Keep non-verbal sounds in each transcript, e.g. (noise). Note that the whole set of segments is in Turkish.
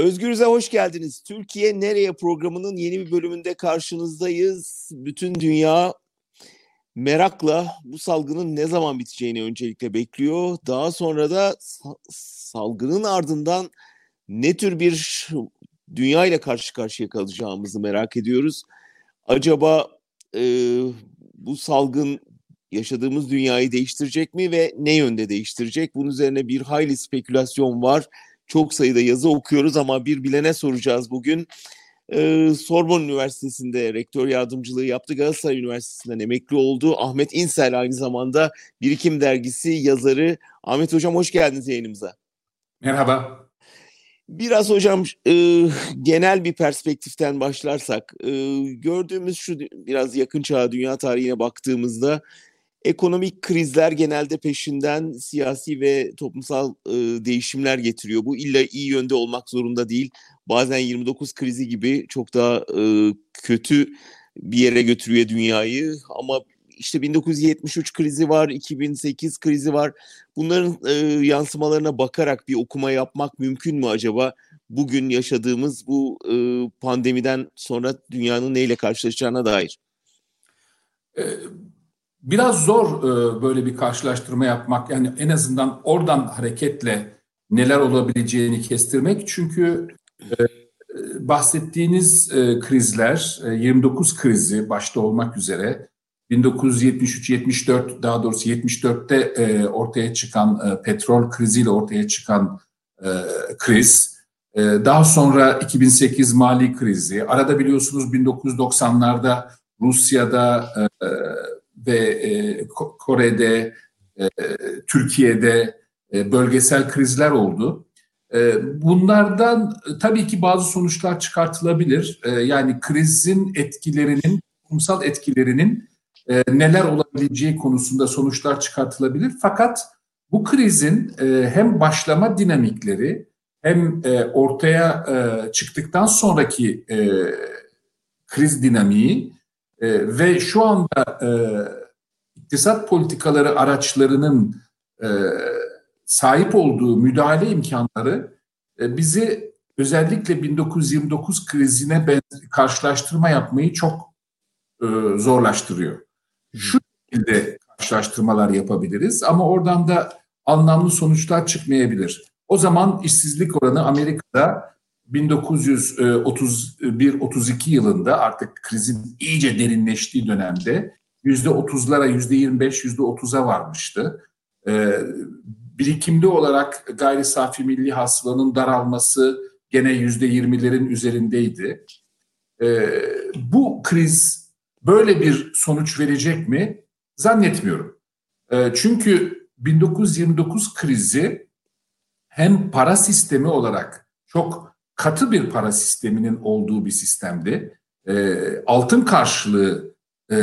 Özgürüz'e hoş geldiniz. Türkiye Nereye programının yeni bir bölümünde karşınızdayız. Bütün dünya merakla bu salgının ne zaman biteceğini öncelikle bekliyor. Daha sonra da salgının ardından ne tür bir dünya ile karşı karşıya kalacağımızı merak ediyoruz. Acaba e, bu salgın yaşadığımız dünyayı değiştirecek mi ve ne yönde değiştirecek? Bunun üzerine bir hayli spekülasyon var. Çok sayıda yazı okuyoruz ama bir bilene soracağız bugün. Ee, Sorbonne Üniversitesi'nde rektör yardımcılığı yaptı. Galatasaray Üniversitesi'nden emekli oldu. Ahmet İnsel aynı zamanda Birikim Dergisi yazarı. Ahmet Hocam hoş geldiniz yayınımıza. Merhaba. Biraz hocam e, genel bir perspektiften başlarsak e, gördüğümüz şu biraz yakın çağ dünya tarihine baktığımızda ekonomik krizler genelde peşinden siyasi ve toplumsal e, değişimler getiriyor. Bu illa iyi yönde olmak zorunda değil. Bazen 29 krizi gibi çok daha e, kötü bir yere götürüyor dünyayı ama işte 1973 krizi var, 2008 krizi var. Bunların e, yansımalarına bakarak bir okuma yapmak mümkün mü acaba? Bugün yaşadığımız bu e, pandemiden sonra dünyanın neyle karşılaşacağına dair. E, biraz zor e, böyle bir karşılaştırma yapmak. Yani en azından oradan hareketle neler olabileceğini kestirmek. Çünkü e, bahsettiğiniz e, krizler, e, 29 krizi başta olmak üzere 1973-74 daha doğrusu 74'te e, ortaya çıkan e, petrol kriziyle ortaya çıkan e, kriz, e, daha sonra 2008 mali krizi, arada biliyorsunuz 1990'larda Rusya'da e, ve e, Kore'de, e, Türkiye'de e, bölgesel krizler oldu. E, bunlardan e, tabii ki bazı sonuçlar çıkartılabilir. E, yani krizin etkilerinin, toplumsal etkilerinin e, neler olabileceği konusunda sonuçlar çıkartılabilir. Fakat bu krizin e, hem başlama dinamikleri hem e, ortaya e, çıktıktan sonraki e, kriz dinamiği e, ve şu anda e, iktisat politikaları araçlarının e, sahip olduğu müdahale imkanları e, bizi özellikle 1929 krizine ben, karşılaştırma yapmayı çok e, zorlaştırıyor. Şu şekilde karşılaştırmalar yapabiliriz ama oradan da anlamlı sonuçlar çıkmayabilir. O zaman işsizlik oranı Amerika'da 1931-32 yılında artık krizin iyice derinleştiği dönemde yüzde otuzlara, yüzde yirmi beş, yüzde otuza varmıştı. Ee, birikimli olarak gayri safi milli hasılanın daralması gene yüzde yirmilerin üzerindeydi. Ee, bu kriz böyle bir sonuç verecek mi? Zannetmiyorum. Ee, çünkü 1929 krizi hem para sistemi olarak çok katı bir para sisteminin olduğu bir sistemdi. E, altın karşılığı e,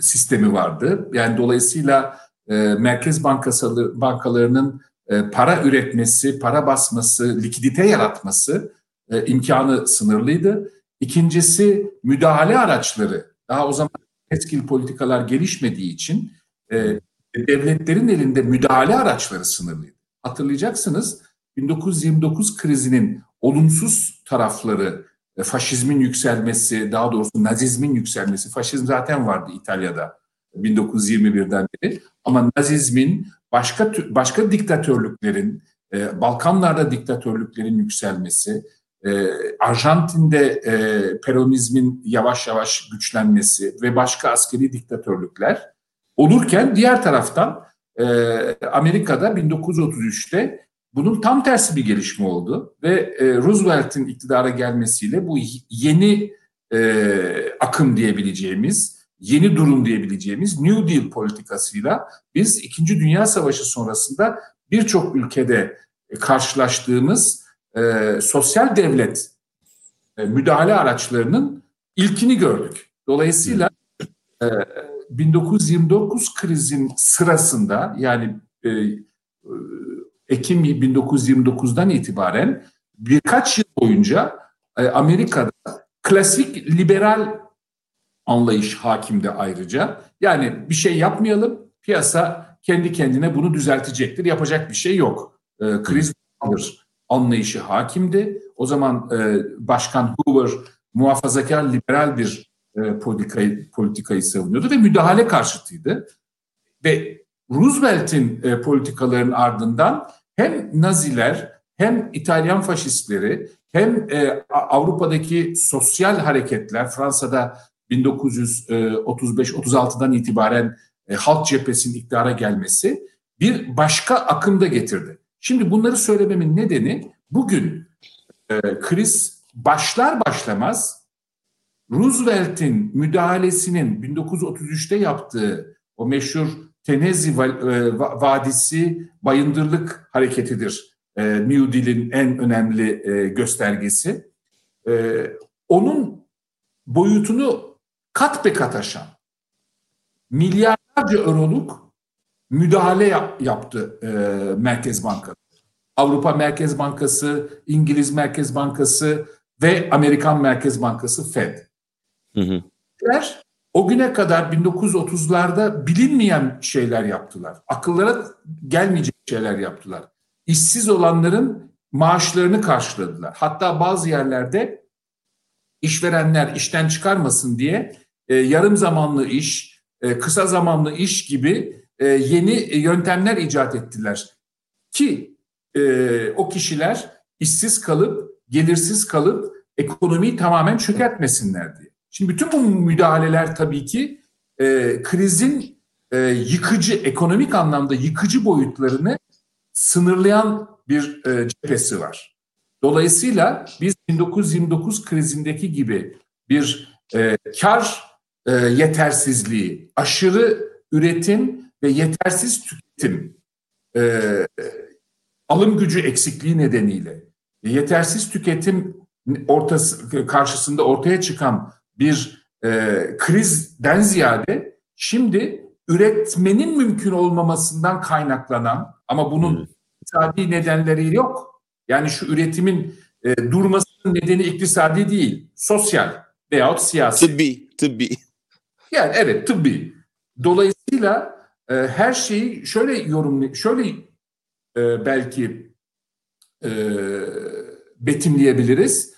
sistemi vardı. Yani dolayısıyla e, merkez bankası bankalarının e, para üretmesi, para basması, likidite yaratması e, imkanı sınırlıydı. İkincisi müdahale araçları. Daha o zaman etkili politikalar gelişmediği için e, devletlerin elinde müdahale araçları sınırlıydı. Hatırlayacaksınız 1929 krizinin olumsuz tarafları, e, faşizmin yükselmesi, daha doğrusu nazizmin yükselmesi, faşizm zaten vardı İtalya'da 1921'den beri. Ama nazizmin başka başka diktatörlüklerin, e, Balkanlarda diktatörlüklerin yükselmesi, e, Arjantin'de peronizmin yavaş yavaş güçlenmesi ve başka askeri diktatörlükler olurken diğer taraftan Amerika'da 1933'te bunun tam tersi bir gelişme oldu ve e, Roosevelt'in iktidara gelmesiyle bu yeni e, akım diyebileceğimiz, yeni durum diyebileceğimiz New Deal politikasıyla biz İkinci Dünya Savaşı sonrasında birçok ülkede karşılaştığımız e, sosyal devlet e, müdahale araçlarının ilkini gördük. Dolayısıyla e, 1929 krizin sırasında yani e, Ekim 1929'dan itibaren birkaç yıl boyunca e, Amerika'da klasik liberal anlayış hakimde ayrıca. Yani bir şey yapmayalım, piyasa kendi kendine bunu düzeltecektir, yapacak bir şey yok. E, kriz vardır anlayışı hakimdi. O zaman e, Başkan Hoover muhafazakar liberal bir e, politikayı, politikayı savunuyordu ve müdahale karşıtıydı. Ve Roosevelt'in e, politikaların ardından hem Naziler hem İtalyan faşistleri hem e, Avrupa'daki sosyal hareketler Fransa'da 1935-36'dan itibaren e, halk cephesinin iktidara gelmesi bir başka akımda getirdi. Şimdi bunları söylememin nedeni bugün e, kriz başlar başlamaz Roosevelt'in müdahalesinin 1933'te yaptığı o meşhur Tenezi e, Vadisi Bayındırlık hareketidir. E, New Deal'in en önemli e, göstergesi. Onun boyutunu kat be kat aşan milyarlarca euroluk müdahale yap, yaptı Merkez Bankası. Avrupa Merkez Bankası, İngiliz Merkez Bankası ve Amerikan Merkez Bankası Fed. Hı hı. O güne kadar 1930'larda bilinmeyen şeyler yaptılar. Akıllara gelmeyecek şeyler yaptılar. İşsiz olanların maaşlarını karşıladılar. Hatta bazı yerlerde işverenler işten çıkarmasın diye e, yarım zamanlı iş, e, kısa zamanlı iş gibi e, yeni yöntemler icat ettiler. Ki e, o kişiler işsiz kalıp, gelirsiz kalıp ekonomiyi tamamen çökertmesinler diye. Şimdi bütün bu müdahaleler tabii ki e, krizin e, yıkıcı, ekonomik anlamda yıkıcı boyutlarını sınırlayan bir e, cephesi var. Dolayısıyla biz 1929 krizindeki gibi bir e, kar e, yetersizliği, aşırı üretim ve yetersiz tüketim, e, alım gücü eksikliği nedeniyle yetersiz tüketim ortası karşısında ortaya çıkan bir e, krizden ziyade şimdi üretmenin mümkün olmamasından kaynaklanan ama bunun hmm. iktisadi nedenleri yok. Yani şu üretimin e, durmasının nedeni iktisadi değil, sosyal veyahut siyasi. Tıbbi, tıbbi. Yani evet tıbbi. Dolayısıyla e, her şeyi şöyle yorumlu, şöyle e, belki e, betimleyebiliriz.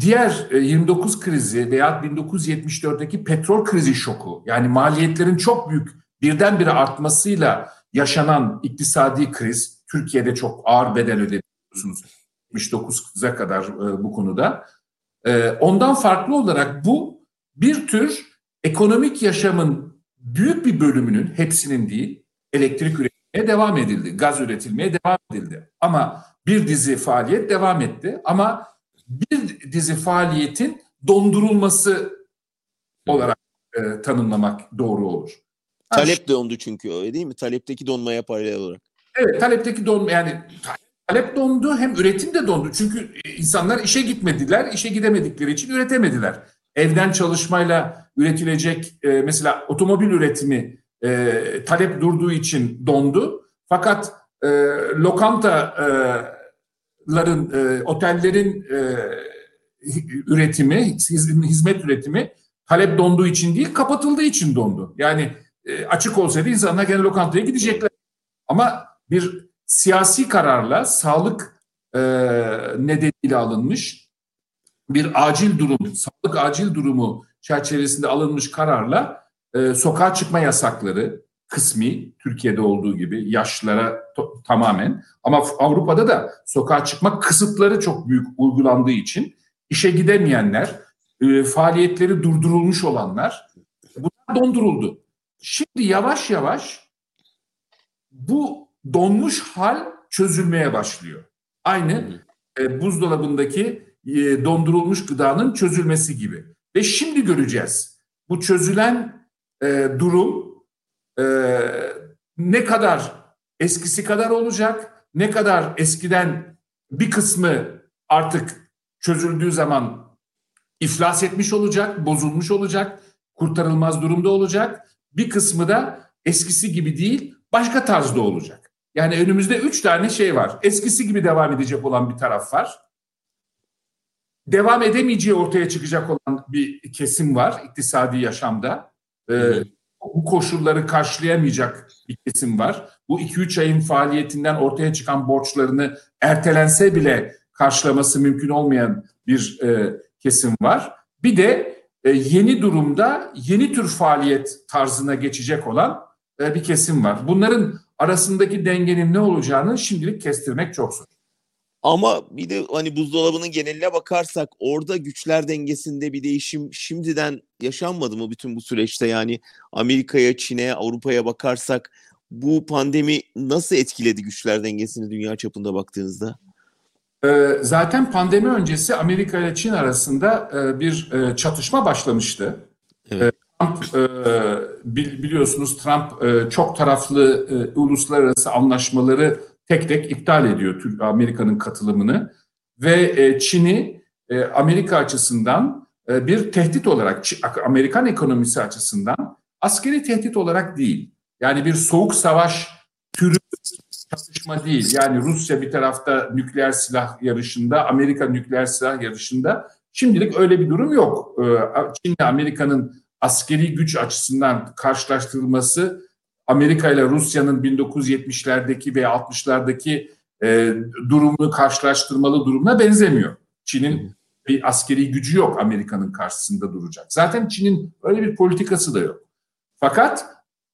Diğer 29 e, krizi veya 1974'teki petrol krizi şoku yani maliyetlerin çok büyük birdenbire artmasıyla yaşanan iktisadi kriz Türkiye'de çok ağır bedel ödediyorsunuz 79'a kadar e, bu konuda. E, ondan farklı olarak bu bir tür ekonomik yaşamın büyük bir bölümünün hepsinin değil elektrik üretimine devam edildi, gaz üretilmeye devam edildi. Ama bir dizi faaliyet devam etti ama bir dizi faaliyetin dondurulması olarak e, tanımlamak doğru olur. Talep dondu çünkü öyle değil mi? Talepteki donmaya paralel olarak. Evet talepteki donma yani talep dondu hem üretim de dondu. Çünkü insanlar işe gitmediler, işe gidemedikleri için üretemediler. Evden çalışmayla üretilecek e, mesela otomobil üretimi e, talep durduğu için dondu. Fakat e, lokanta e, ların, e, otellerin e, üretimi, hizmet üretimi talep donduğu için değil, kapatıldığı için dondu. Yani e, açık olsaydı insanlar gene lokantaya gidecekler. Ama bir siyasi kararla sağlık e, nedeniyle alınmış bir acil durum, sağlık acil durumu çerçevesinde alınmış kararla e, sokağa çıkma yasakları, kısmi Türkiye'de olduğu gibi yaşlılara tamamen ama Avrupa'da da sokağa çıkma kısıtları çok büyük uygulandığı için işe gidemeyenler, e, faaliyetleri durdurulmuş olanlar bunlar donduruldu. Şimdi yavaş yavaş bu donmuş hal çözülmeye başlıyor. Aynı e, buzdolabındaki e, dondurulmuş gıdanın çözülmesi gibi. Ve şimdi göreceğiz. Bu çözülen e, durum e, ne kadar eskisi kadar olacak, ne kadar eskiden bir kısmı artık çözüldüğü zaman iflas etmiş olacak, bozulmuş olacak, kurtarılmaz durumda olacak. Bir kısmı da eskisi gibi değil, başka tarzda olacak. Yani önümüzde üç tane şey var. Eskisi gibi devam edecek olan bir taraf var. Devam edemeyeceği ortaya çıkacak olan bir kesim var iktisadi yaşamda. Ee, bu koşulları karşılayamayacak bir kesim var. Bu 2-3 ayın faaliyetinden ortaya çıkan borçlarını ertelense bile karşılaması mümkün olmayan bir e, kesim var. Bir de e, yeni durumda yeni tür faaliyet tarzına geçecek olan e, bir kesim var. Bunların arasındaki dengenin ne olacağını şimdilik kestirmek çok zor. Ama bir de hani buzdolabının geneline bakarsak orada güçler dengesinde bir değişim şimdiden yaşanmadı mı bütün bu süreçte? Yani Amerika'ya, Çin'e, Avrupa'ya bakarsak bu pandemi nasıl etkiledi güçler dengesini dünya çapında baktığınızda? Ee, zaten pandemi öncesi Amerika ile Çin arasında e, bir e, çatışma başlamıştı. Evet. Ee, Trump biliyorsunuz Trump çok taraflı uluslararası anlaşmaları tek tek iptal ediyor Amerika'nın katılımını ve Çin'i Amerika açısından bir tehdit olarak Amerikan ekonomisi açısından askeri tehdit olarak değil. Yani bir soğuk savaş türü çatışma değil. Yani Rusya bir tarafta nükleer silah yarışında, Amerika nükleer silah yarışında. Şimdilik öyle bir durum yok. Çin ile Amerika'nın askeri güç açısından karşılaştırılması Amerika ile Rusya'nın 1970'lerdeki veya 60'lardaki e, durumunu karşılaştırmalı durumuna benzemiyor. Çin'in bir askeri gücü yok Amerika'nın karşısında duracak. Zaten Çin'in öyle bir politikası da yok. Fakat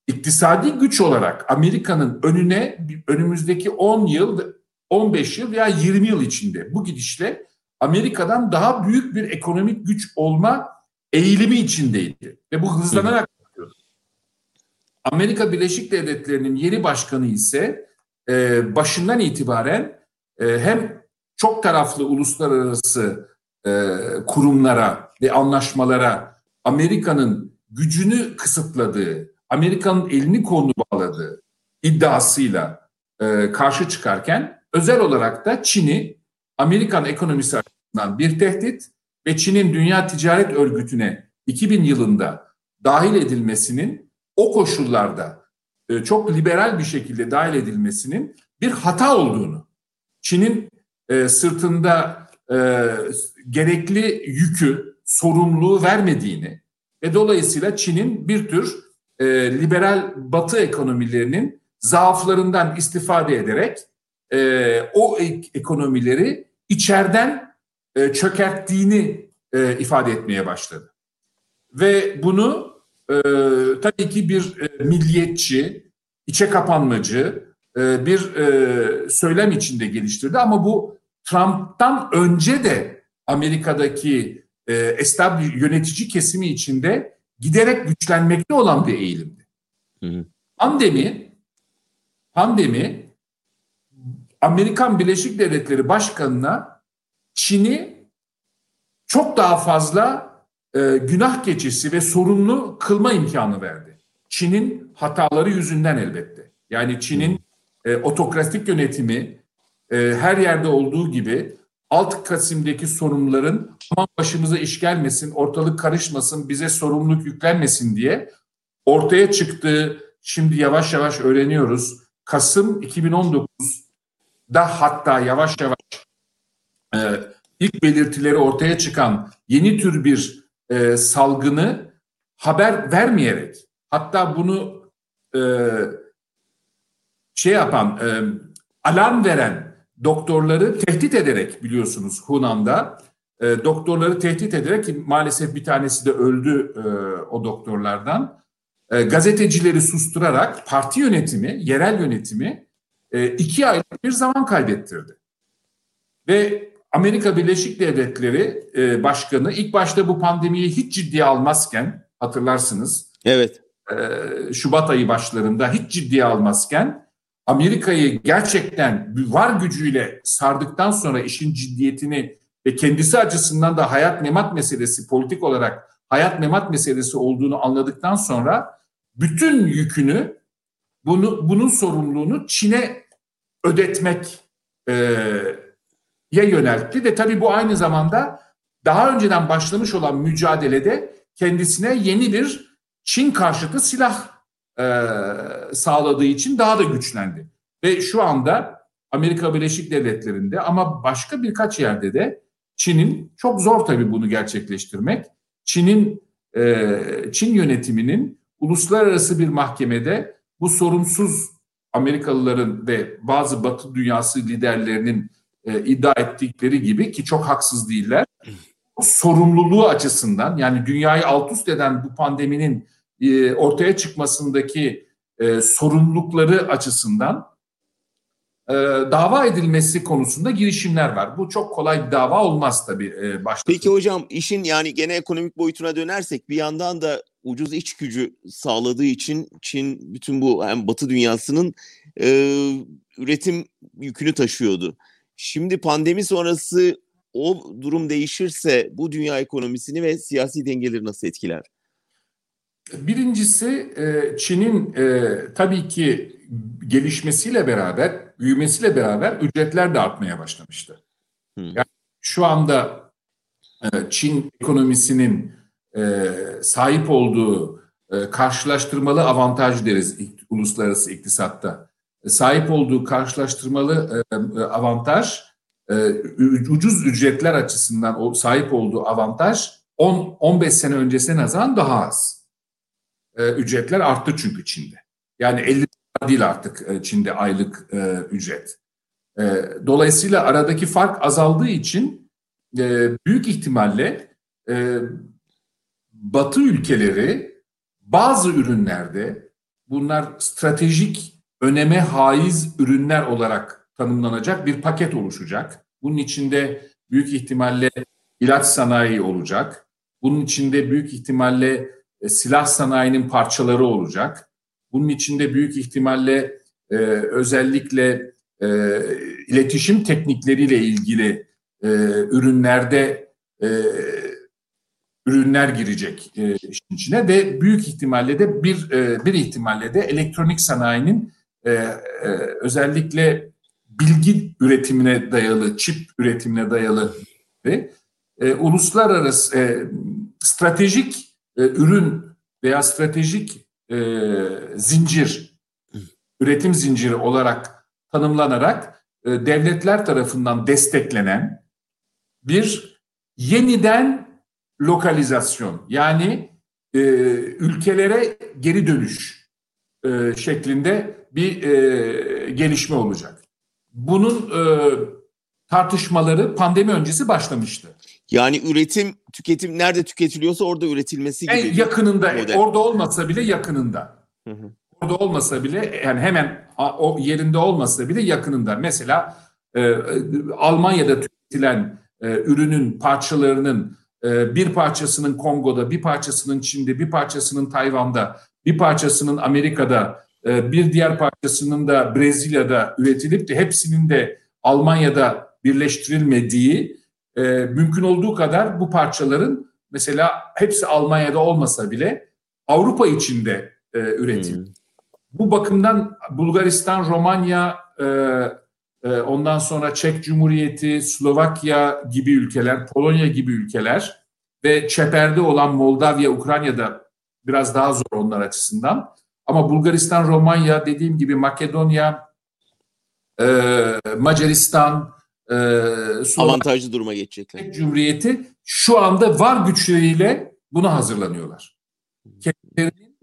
iktisadi güç olarak Amerika'nın önüne önümüzdeki 10 yıl, 15 yıl veya 20 yıl içinde bu gidişle Amerika'dan daha büyük bir ekonomik güç olma eğilimi içindeydi. Ve bu hızlanarak. Amerika Birleşik Devletleri'nin yeni başkanı ise e, başından itibaren e, hem çok taraflı uluslararası e, kurumlara ve anlaşmalara Amerika'nın gücünü kısıtladığı, Amerika'nın elini kolunu bağladığı iddiasıyla e, karşı çıkarken özel olarak da Çin'i Amerikan ekonomisi açısından bir tehdit ve Çin'in Dünya Ticaret Örgütü'ne 2000 yılında dahil edilmesinin o koşullarda e, çok liberal bir şekilde dahil edilmesinin bir hata olduğunu, Çin'in e, sırtında e, gerekli yükü, sorumluluğu vermediğini ve dolayısıyla Çin'in bir tür liberal batı ekonomilerinin zaaflarından istifade ederek o ek- ekonomileri içeriden e, çökerttiğini ifade etmeye başladı. Ve bunu e, tabii ki bir e, milliyetçi, içe kapanmacı e, bir e, söylem içinde geliştirdi. Ama bu Trump'tan önce de Amerika'daki e, establi yönetici kesimi içinde giderek güçlenmekte olan bir eğilimdi. Hı hı. Pandemi, pandemi Amerikan Birleşik Devletleri Başkanı'na Çin'i çok daha fazla e, günah keçisi ve sorumlu kılma imkanı verdi. Çin'in hataları yüzünden elbette. Yani Çin'in e, otokratik yönetimi e, her yerde olduğu gibi alt kasimdeki sorumluların aman başımıza iş gelmesin, ortalık karışmasın, bize sorumluluk yüklenmesin diye ortaya çıktığı şimdi yavaş yavaş öğreniyoruz. Kasım 2019'da hatta yavaş yavaş e, ilk belirtileri ortaya çıkan yeni tür bir e, salgını haber vermeyerek hatta bunu e, şey yapan e, alarm veren doktorları tehdit ederek biliyorsunuz Hunan'da e, doktorları tehdit ederek maalesef bir tanesi de öldü e, o doktorlardan. E, gazetecileri susturarak parti yönetimi, yerel yönetimi e, iki aylık bir zaman kaybettirdi. Ve Amerika Birleşik Devletleri e, Başkanı ilk başta bu pandemiyi hiç ciddiye almazken hatırlarsınız. Evet. E, Şubat ayı başlarında hiç ciddiye almazken Amerika'yı gerçekten var gücüyle sardıktan sonra işin ciddiyetini ve kendisi açısından da hayat memat meselesi politik olarak hayat memat meselesi olduğunu anladıktan sonra bütün yükünü bunu bunun sorumluluğunu Çin'e ödetmek e, ya yöneltti ve tabii bu aynı zamanda daha önceden başlamış olan mücadelede kendisine yeni bir Çin karşıtı silah e, sağladığı için daha da güçlendi. Ve şu anda Amerika Birleşik Devletleri'nde ama başka birkaç yerde de Çin'in çok zor tabii bunu gerçekleştirmek. Çin'in e, Çin yönetiminin uluslararası bir mahkemede bu sorumsuz Amerikalıların ve bazı Batı dünyası liderlerinin e, iddia ettikleri gibi ki çok haksız değiller. Sorumluluğu açısından yani dünyayı alt üst eden bu pandeminin e, ortaya çıkmasındaki e, sorumlulukları açısından e, dava edilmesi konusunda girişimler var. Bu çok kolay bir dava olmaz tabii e, başta. Peki hocam işin yani gene ekonomik boyutuna dönersek bir yandan da ucuz iç gücü sağladığı için Çin bütün bu hem Batı dünyasının e, üretim yükünü taşıyordu. Şimdi pandemi sonrası o durum değişirse bu dünya ekonomisini ve siyasi dengeleri nasıl etkiler? Birincisi e, Çin'in e, tabii ki gelişmesiyle beraber, büyümesiyle beraber ücretler de artmaya başlamıştı. Yani şu anda e, Çin ekonomisinin sahip olduğu karşılaştırmalı avantaj deriz uluslararası iktisatta. Sahip olduğu karşılaştırmalı avantaj, ucuz ücretler açısından sahip olduğu avantaj 10-15 sene öncesine nazaran daha az e, ücretler arttı çünkü Çin'de. Yani 50 değil artık e, Çin'de aylık e, ücret. E, dolayısıyla aradaki fark azaldığı için e, büyük ihtimalle e, Batı ülkeleri bazı ürünlerde bunlar stratejik öneme haiz ürünler olarak tanımlanacak bir paket oluşacak. Bunun içinde büyük ihtimalle ilaç sanayi olacak. Bunun içinde büyük ihtimalle e, silah sanayinin parçaları olacak. Bunun içinde büyük ihtimalle e, özellikle e, iletişim teknikleriyle ilgili e, ürünlerde e, ürünler girecek e, işin içine ve büyük ihtimalle de bir e, bir ihtimalle de elektronik sanayinin e, e, özellikle bilgi üretimine dayalı, çip üretimine dayalı ve e, uluslararası e, stratejik e, ürün veya stratejik e, zincir, üretim zinciri olarak tanımlanarak e, devletler tarafından desteklenen bir yeniden lokalizasyon yani e, ülkelere geri dönüş e, şeklinde bir e, gelişme olacak. Bunun e, tartışmaları pandemi öncesi başlamıştı. Yani üretim, tüketim nerede tüketiliyorsa orada üretilmesi gibi. En yakınında, model. orada olmasa bile yakınında. Hı hı. Orada olmasa bile yani hemen o yerinde olmasa bile yakınında. Mesela e, Almanya'da tüketilen e, ürünün parçalarının e, bir parçasının Kongo'da, bir parçasının Çin'de, bir parçasının Tayvan'da, bir parçasının Amerika'da, e, bir diğer parçasının da Brezilya'da üretilip de hepsinin de Almanya'da birleştirilmediği e, mümkün olduğu kadar bu parçaların mesela hepsi Almanya'da olmasa bile Avrupa içinde e, üretim. Hmm. Bu bakımdan Bulgaristan, Romanya, e, ondan sonra Çek Cumhuriyeti, Slovakya gibi ülkeler, Polonya gibi ülkeler ve çeperde olan Moldavya, Ukrayna'da biraz daha zor onlar açısından. Ama Bulgaristan, Romanya, dediğim gibi Makedonya, e, Macaristan, e, avantajlı duruma geçecekler. Cumhuriyeti şu anda var güçleriyle buna hazırlanıyorlar. Kendilerinin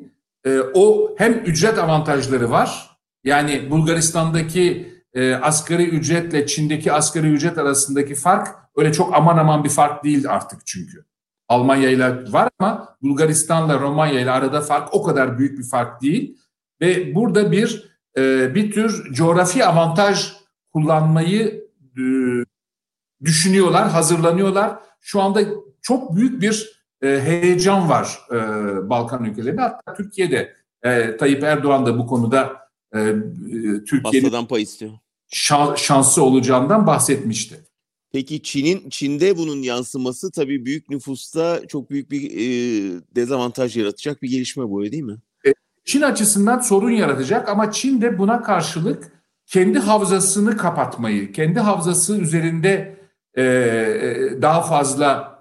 e, o hem ücret avantajları var. Yani Bulgaristan'daki e, asgari ücretle Çin'deki asgari ücret arasındaki fark öyle çok aman aman bir fark değil artık çünkü. Almanya ile var ama Bulgaristan'la Romanya ile arada fark o kadar büyük bir fark değil. Ve burada bir e, bir tür coğrafi avantaj kullanmayı e, düşünüyorlar, hazırlanıyorlar. Şu anda çok büyük bir e, heyecan var e, Balkan ülkelerinde. Hatta Türkiye'de e, Tayyip Erdoğan da bu konuda e, Türkiye'nin pay istiyor. Şan, şansı olacağından bahsetmişti. Peki Çin'in Çin'de bunun yansıması tabii büyük nüfusta çok büyük bir e, dezavantaj yaratacak bir gelişme bu öyle değil mi? E, Çin açısından sorun yaratacak ama Çin de buna karşılık kendi havzasını kapatmayı, kendi havzası üzerinde e, daha fazla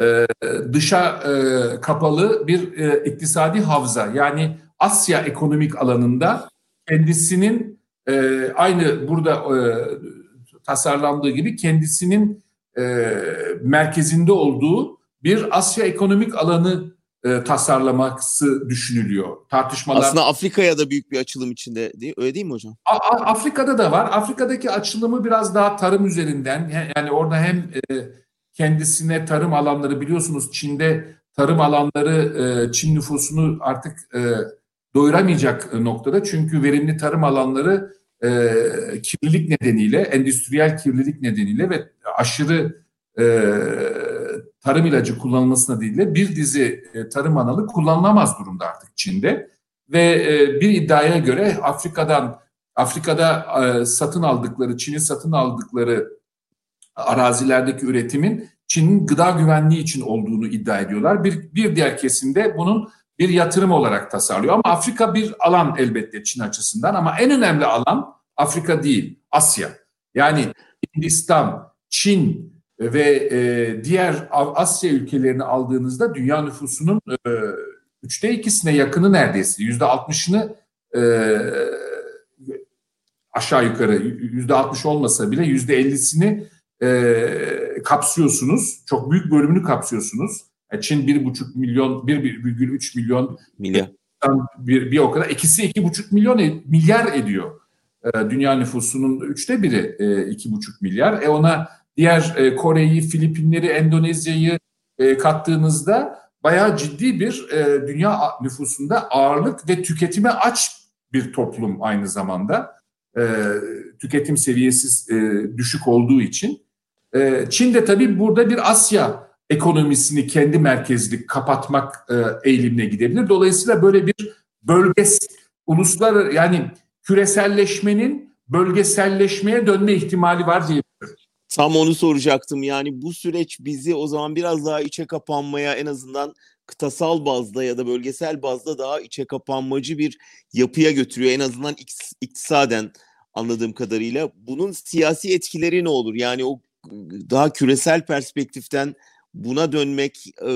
e, dışa e, kapalı bir e, iktisadi havza yani Asya ekonomik alanında kendisinin e, aynı burada e, tasarlandığı gibi kendisinin e, merkezinde olduğu bir Asya ekonomik alanı e, tasarlaması düşünülüyor. Tartışmalar Aslında Afrika'ya da büyük bir açılım içinde değil, öyle değil mi hocam? A- A- Afrika'da da var. Afrika'daki açılımı biraz daha tarım üzerinden. Yani orada hem e, kendisine tarım alanları biliyorsunuz Çin'de tarım alanları e, Çin nüfusunu artık e, doyuramayacak noktada. Çünkü verimli tarım alanları e, kirlilik nedeniyle, endüstriyel kirlilik nedeniyle ve aşırı e, tarım ilacı kullanılması nedeniyle bir dizi e, tarım alanı kullanılamaz durumda artık Çin'de. Ve e, bir iddiaya göre Afrika'dan Afrika'da e, satın aldıkları, Çin'in satın aldıkları arazilerdeki üretimin Çin'in gıda güvenliği için olduğunu iddia ediyorlar. Bir, bir diğer kesimde bunun bir yatırım olarak tasarlıyor. Ama Afrika bir alan elbette Çin açısından ama en önemli alan Afrika değil, Asya. Yani Hindistan, Çin ve e, diğer Asya ülkelerini aldığınızda dünya nüfusunun e, üçte ikisine yakını neredeyse, yüzde altmışını e, aşağı yukarı yüzde altmış olmasa bile yüzde ellisini e, kapsıyorsunuz. Çok büyük bölümünü kapsıyorsunuz. E, Çin bir buçuk milyon, bir virgül üç milyon milyar. Bir, bir o kadar. İkisi iki buçuk milyon e, milyar ediyor. E, dünya nüfusunun üçte biri e, iki buçuk milyar. E ona diğer e, Kore'yi, Filipinleri, Endonezya'yı e, kattığınızda bayağı ciddi bir e, dünya nüfusunda ağırlık ve tüketime aç bir toplum aynı zamanda. E, tüketim seviyesi e, düşük olduğu için. E, Çin de tabii burada bir Asya ekonomisini kendi merkezlik kapatmak e, eğilimine gidebilir. Dolayısıyla böyle bir bölges, uluslar yani küreselleşmenin bölgeselleşmeye dönme ihtimali var diye. Tam onu soracaktım. Yani bu süreç bizi o zaman biraz daha içe kapanmaya en azından kıtasal bazda ya da bölgesel bazda daha içe kapanmacı bir yapıya götürüyor. En azından iktisaden anladığım kadarıyla. Bunun siyasi etkileri ne olur? Yani o daha küresel perspektiften buna dönmek e,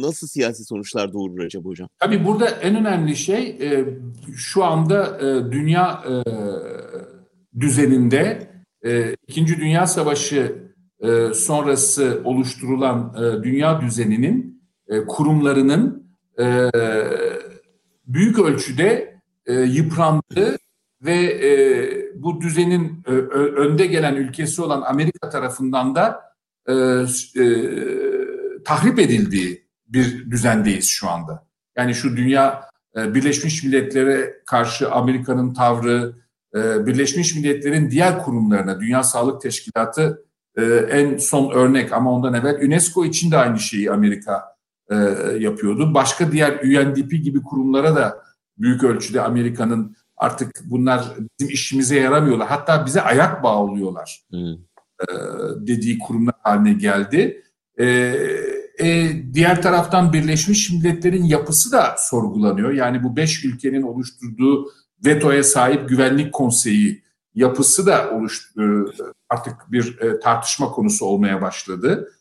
nasıl siyasi sonuçlar doğurur acaba hocam? Tabii burada en önemli şey e, şu anda e, dünya e, düzeninde e, İkinci Dünya Savaşı e, sonrası oluşturulan e, dünya düzeninin e, kurumlarının e, büyük ölçüde e, yıprandığı ve e, bu düzenin e, önde gelen ülkesi olan Amerika tarafından da e, tahrip edildiği bir düzendeyiz şu anda. Yani şu dünya e, Birleşmiş Milletler'e karşı Amerika'nın tavrı, e, Birleşmiş Milletler'in diğer kurumlarına, Dünya Sağlık Teşkilatı e, en son örnek ama ondan evvel UNESCO için de aynı şeyi Amerika e, yapıyordu. Başka diğer UNDP gibi kurumlara da büyük ölçüde Amerika'nın artık bunlar bizim işimize yaramıyorlar. Hatta bize ayak bağlıyorlar hmm. dediği kurumlar haline geldi. E, diğer taraftan Birleşmiş Milletler'in yapısı da sorgulanıyor. Yani bu beş ülkenin oluşturduğu vetoya sahip Güvenlik Konseyi yapısı da oluş, e, artık bir e, tartışma konusu olmaya başladı.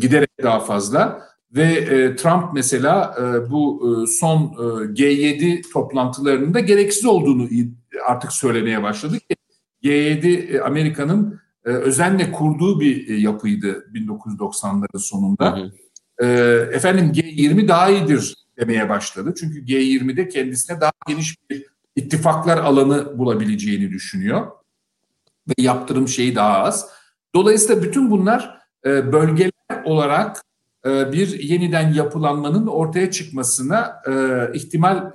Giderek daha fazla. Ve e, Trump mesela e, bu e, son e, G7 toplantılarının da gereksiz olduğunu artık söylemeye başladı ki G7 e, Amerika'nın e, özenle kurduğu bir e, yapıydı 1990'ların sonunda. Hı hı e, efendim G20 daha iyidir demeye başladı. Çünkü G20'de kendisine daha geniş bir ittifaklar alanı bulabileceğini düşünüyor. Ve yaptırım şeyi daha az. Dolayısıyla bütün bunlar e, bölgeler olarak e, bir yeniden yapılanmanın ortaya çıkmasına ihtimal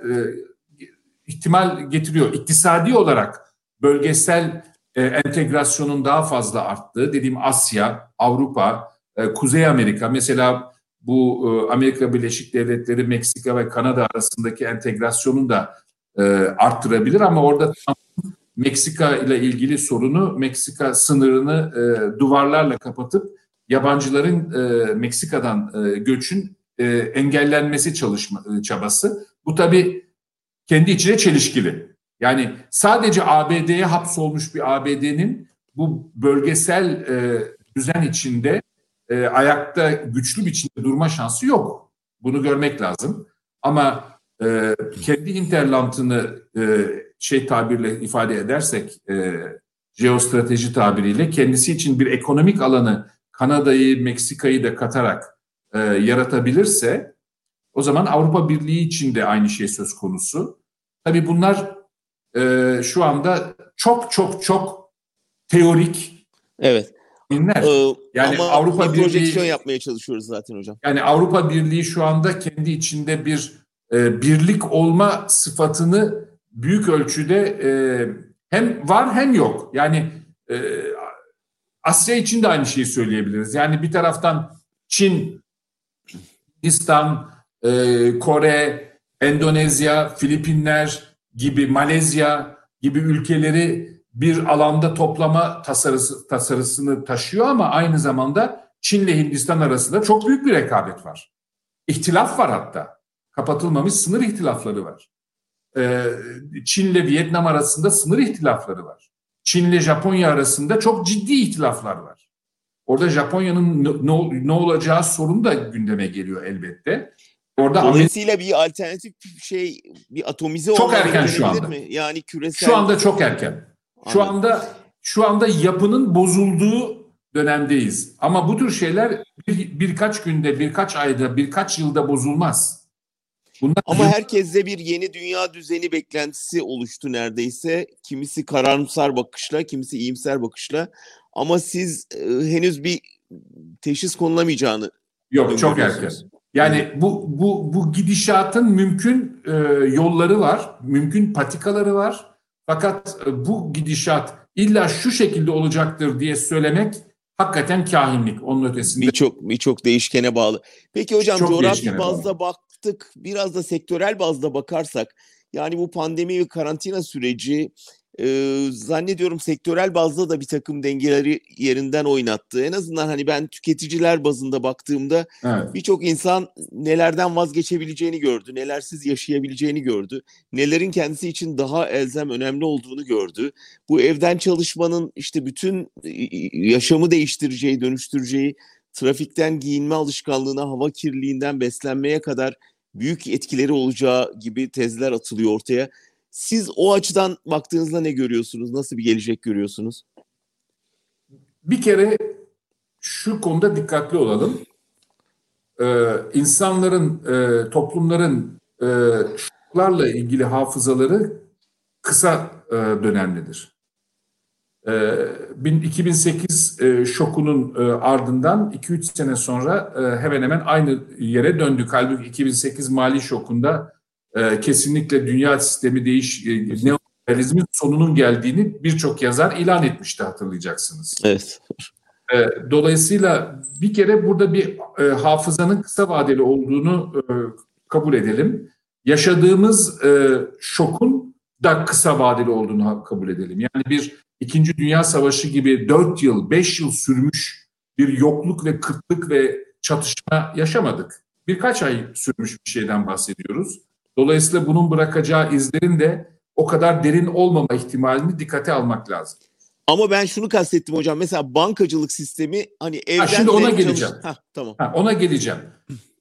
ihtimal getiriyor. İktisadi olarak bölgesel entegrasyonun daha fazla arttığı, dediğim Asya, Avrupa, Kuzey Amerika mesela bu e, Amerika Birleşik Devletleri, Meksika ve Kanada arasındaki entegrasyonun da e, arttırabilir ama orada Meksika ile ilgili sorunu Meksika sınırını e, duvarlarla kapatıp yabancıların e, Meksika'dan göçün engellenmesi çalışma çabası. Bu tabii kendi içine çelişkili. Yani sadece ABD'ye hapsolmuş bir ABD'nin bu bölgesel e, düzen içinde e, ayakta güçlü biçimde durma şansı yok. Bunu görmek lazım. Ama e, kendi hinterlandını e, şey tabirle ifade edersek, e, jeostrateji tabiriyle kendisi için bir ekonomik alanı Kanada'yı, Meksika'yı da katarak e, yaratabilirse O zaman Avrupa Birliği için de aynı şey söz konusu. Tabii bunlar e, şu anda çok çok çok teorik. Evet. Dinler. Ee, yani ama Avrupa bir Birliği projeksiyon yapmaya çalışıyoruz zaten hocam. Yani Avrupa Birliği şu anda kendi içinde bir e, birlik olma sıfatını büyük ölçüde e, hem var hem yok. Yani e, Asya için de aynı şeyi söyleyebiliriz. Yani bir taraftan Çin, Hindistan, e, Kore, Endonezya, Filipinler gibi Malezya gibi ülkeleri bir alanda toplama tasarısı, tasarısını taşıyor ama aynı zamanda Çin ile Hindistan arasında çok büyük bir rekabet var. İhtilaf var hatta. Kapatılmamış sınır ihtilafları var. Ee, Çin ile Vietnam arasında sınır ihtilafları var. Çin ile Japonya arasında çok ciddi ihtilaflar var. Orada Japonya'nın ne, ne olacağı sorun da gündeme geliyor elbette. Orada Dolayısıyla bir alternatif şey bir atomize çok erken şu anda. Mi? Yani küresel Şu anda çok erken. Şu Anladım. anda şu anda yapının bozulduğu dönemdeyiz. Ama bu tür şeyler bir, birkaç günde, birkaç ayda, birkaç yılda bozulmaz. Bunlar... Ama herkeste bir yeni dünya düzeni beklentisi oluştu neredeyse. Kimisi karamsar bakışla, kimisi iyimser bakışla. Ama siz e, henüz bir teşhis konulamayacağını Yok çok erken. Yani bu bu bu gidişatın mümkün e, yolları var, mümkün patikaları var. Fakat e, bu gidişat illa şu şekilde olacaktır diye söylemek hakikaten kahinlik onun ötesinde. Birçok birçok değişkene bağlı. Peki hocam Çok coğrafi bazda bağlı. baktık. Biraz da sektörel bazda bakarsak yani bu pandemi ve karantina süreci e, zannediyorum sektörel bazda da bir takım dengeleri yerinden oynattı. En azından hani ben tüketiciler bazında baktığımda evet. birçok insan nelerden vazgeçebileceğini gördü, nelersiz yaşayabileceğini gördü, nelerin kendisi için daha elzem önemli olduğunu gördü. Bu evden çalışmanın işte bütün yaşamı değiştireceği, dönüştüreceği, trafikten giyinme alışkanlığına, hava kirliliğinden beslenmeye kadar büyük etkileri olacağı gibi tezler atılıyor ortaya. Siz o açıdan baktığınızda ne görüyorsunuz? Nasıl bir gelecek görüyorsunuz? Bir kere şu konuda dikkatli olalım. Ee, insanların, e, toplumların e, şoklarla ilgili hafızaları kısa e, dönemlidir. E, 2008 e, şokunun e, ardından 2-3 sene sonra e, hemen hemen aynı yere döndük. Halbuki 2008 mali şokunda e, kesinlikle dünya sistemi değiş, e, neoliberalizmin sonunun geldiğini birçok yazar ilan etmişti hatırlayacaksınız. Evet. E, dolayısıyla bir kere burada bir e, hafızanın kısa vadeli olduğunu e, kabul edelim. Yaşadığımız e, şokun da kısa vadeli olduğunu kabul edelim. Yani bir İkinci Dünya Savaşı gibi 4 yıl, 5 yıl sürmüş bir yokluk ve kıtlık ve çatışma yaşamadık. Birkaç ay sürmüş bir şeyden bahsediyoruz. Dolayısıyla bunun bırakacağı izlerin de o kadar derin olmama ihtimalini dikkate almak lazım. Ama ben şunu kastettim hocam. Mesela bankacılık sistemi hani evden ha, şimdi ona geleceğim. Ha, tamam. Ha, ona geleceğim.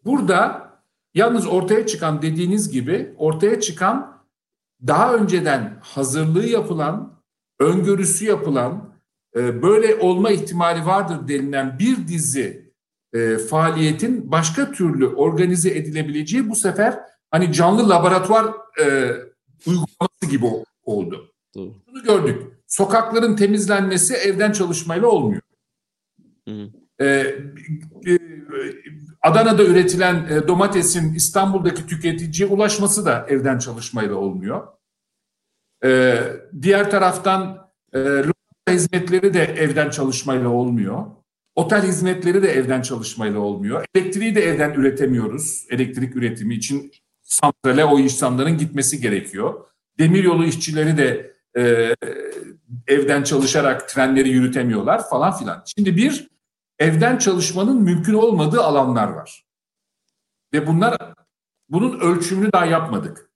Burada yalnız ortaya çıkan dediğiniz gibi ortaya çıkan daha önceden hazırlığı yapılan, öngörüsü yapılan, e, böyle olma ihtimali vardır denilen bir dizi e, faaliyetin başka türlü organize edilebileceği bu sefer hani canlı laboratuvar e, uygulaması gibi oldu. Doğru. Bunu gördük. Sokakların temizlenmesi evden çalışmayla olmuyor. Hı hı. Ee, e, Adana'da üretilen e, domatesin İstanbul'daki tüketiciye ulaşması da evden çalışmayla olmuyor. Ee, diğer taraftan e, hizmetleri de evden çalışmayla olmuyor. Otel hizmetleri de evden çalışmayla olmuyor. Elektriği de evden üretemiyoruz. Elektrik üretimi için santrale o insanların gitmesi gerekiyor. Demiryolu işçileri de e, evden çalışarak trenleri yürütemiyorlar falan filan. Şimdi bir evden çalışmanın mümkün olmadığı alanlar var. Ve bunlar bunun ölçümünü daha yapmadık.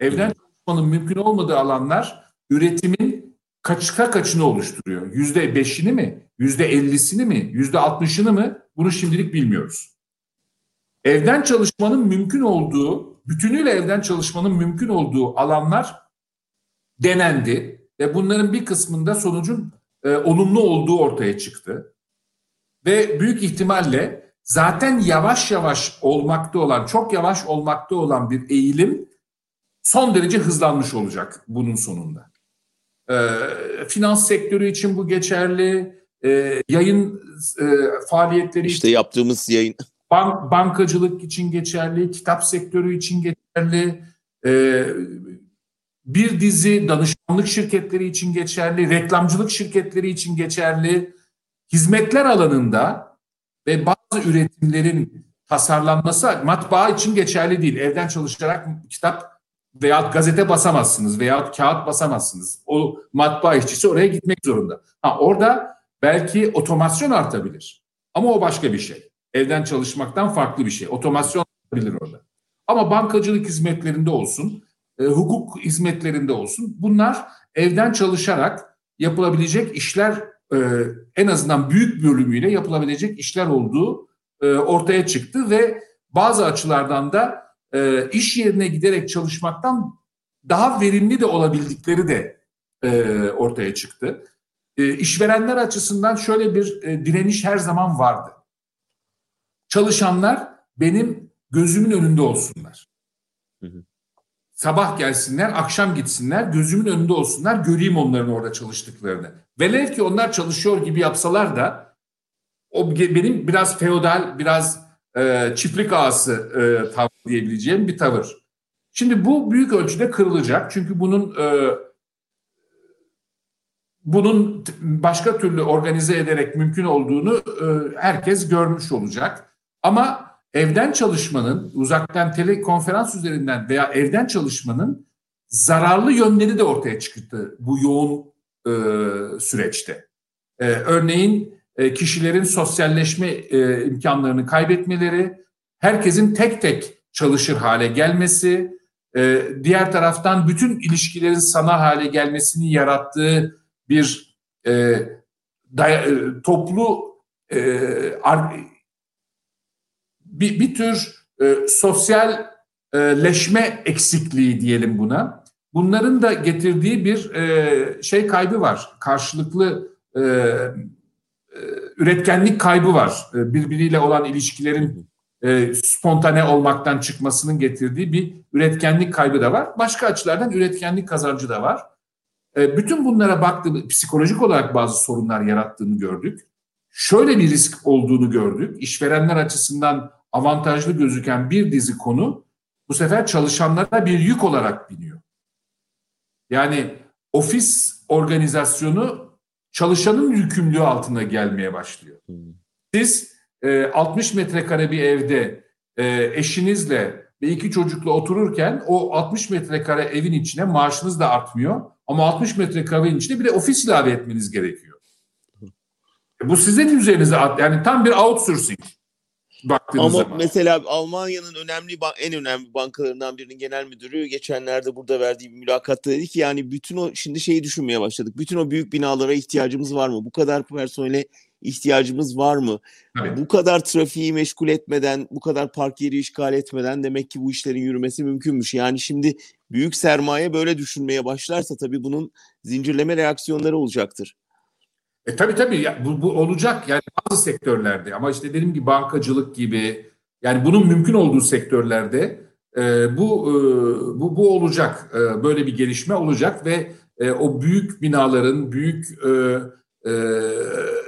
Evden çalışmanın mümkün olmadığı alanlar üretimin kaçka kaçını oluşturuyor? Yüzde beşini mi? Yüzde ellisini mi? Yüzde altmışını mı? Bunu şimdilik bilmiyoruz. Evden çalışmanın mümkün olduğu bütünüyle evden çalışmanın mümkün olduğu alanlar denendi ve bunların bir kısmında sonucun e, olumlu olduğu ortaya çıktı. Ve büyük ihtimalle zaten yavaş yavaş olmakta olan, çok yavaş olmakta olan bir eğilim son derece hızlanmış olacak bunun sonunda. E, finans sektörü için bu geçerli, e, yayın e, faaliyetleri işte yaptığımız yayın bank, bankacılık için geçerli, kitap sektörü için geçerli, e, bir dizi danışmanlık şirketleri için geçerli, reklamcılık şirketleri için geçerli, hizmetler alanında ve bazı üretimlerin tasarlanması matbaa için geçerli değil. Evden çalışarak kitap veya gazete basamazsınız veya kağıt basamazsınız. O matbaa işçisi oraya gitmek zorunda. Ha orada belki otomasyon artabilir. Ama o başka bir şey. Evden çalışmaktan farklı bir şey. Otomasyon artabilir orada. Ama bankacılık hizmetlerinde olsun, e, hukuk hizmetlerinde olsun bunlar evden çalışarak yapılabilecek işler e, en azından büyük bölümüyle yapılabilecek işler olduğu e, ortaya çıktı ve bazı açılardan da e, iş yerine giderek çalışmaktan daha verimli de olabildikleri de e, ortaya çıktı. E, işverenler açısından şöyle bir e, direniş her zaman vardı. Çalışanlar benim gözümün önünde olsunlar. Hı hı. Sabah gelsinler, akşam gitsinler, gözümün önünde olsunlar, göreyim onların orada çalıştıklarını. Velev ki onlar çalışıyor gibi yapsalar da o benim biraz feodal, biraz e, çiftlik ağası e, tavır diyebileceğim bir tavır. Şimdi bu büyük ölçüde kırılacak. Çünkü bunun e, bunun başka türlü organize ederek mümkün olduğunu e, herkes görmüş olacak. Ama evden çalışmanın, uzaktan telekonferans üzerinden veya evden çalışmanın zararlı yönleri de ortaya çıktı bu yoğun e, süreçte. E, örneğin e, kişilerin sosyalleşme e, imkanlarını kaybetmeleri, herkesin tek tek çalışır hale gelmesi, e, diğer taraftan bütün ilişkilerin sana hale gelmesini yarattığı bir e, day, e, toplu e, ar, bir, bir tür e, sosyalleşme eksikliği diyelim buna. Bunların da getirdiği bir e, şey kaybı var. Karşılıklı e, e, üretkenlik kaybı var. E, birbiriyle olan ilişkilerin e, spontane olmaktan çıkmasının getirdiği bir üretkenlik kaybı da var. Başka açılardan üretkenlik kazancı da var. E, bütün bunlara baktığımız psikolojik olarak bazı sorunlar yarattığını gördük. Şöyle bir risk olduğunu gördük. İşverenler açısından avantajlı gözüken bir dizi konu bu sefer çalışanlara bir yük olarak biniyor. Yani ofis organizasyonu çalışanın yükümlülüğü altına gelmeye başlıyor. Siz e, 60 metrekare bir evde e, eşinizle ve iki çocukla otururken o 60 metrekare evin içine maaşınız da artmıyor. Ama 60 metrekare evin içine bir de ofis ilave etmeniz gerekiyor. E, bu sizin üzerinize yani tam bir outsourcing baktığınız Ama zaman. mesela Almanya'nın önemli en önemli bankalarından birinin genel müdürü geçenlerde burada verdiği bir mülakatta dedi ki yani bütün o şimdi şeyi düşünmeye başladık. Bütün o büyük binalara ihtiyacımız var mı? Bu kadar personele ihtiyacımız var mı? Evet. Bu kadar trafiği meşgul etmeden, bu kadar park yeri işgal etmeden demek ki bu işlerin yürümesi mümkünmüş. Yani şimdi büyük sermaye böyle düşünmeye başlarsa tabii bunun zincirleme reaksiyonları olacaktır. E tabii tabii. Ya, bu, bu olacak. Yani bazı sektörlerde ama işte dediğim gibi bankacılık gibi yani bunun mümkün olduğu sektörlerde e, bu e, bu bu olacak. E, böyle bir gelişme olacak ve e, o büyük binaların büyük e, e,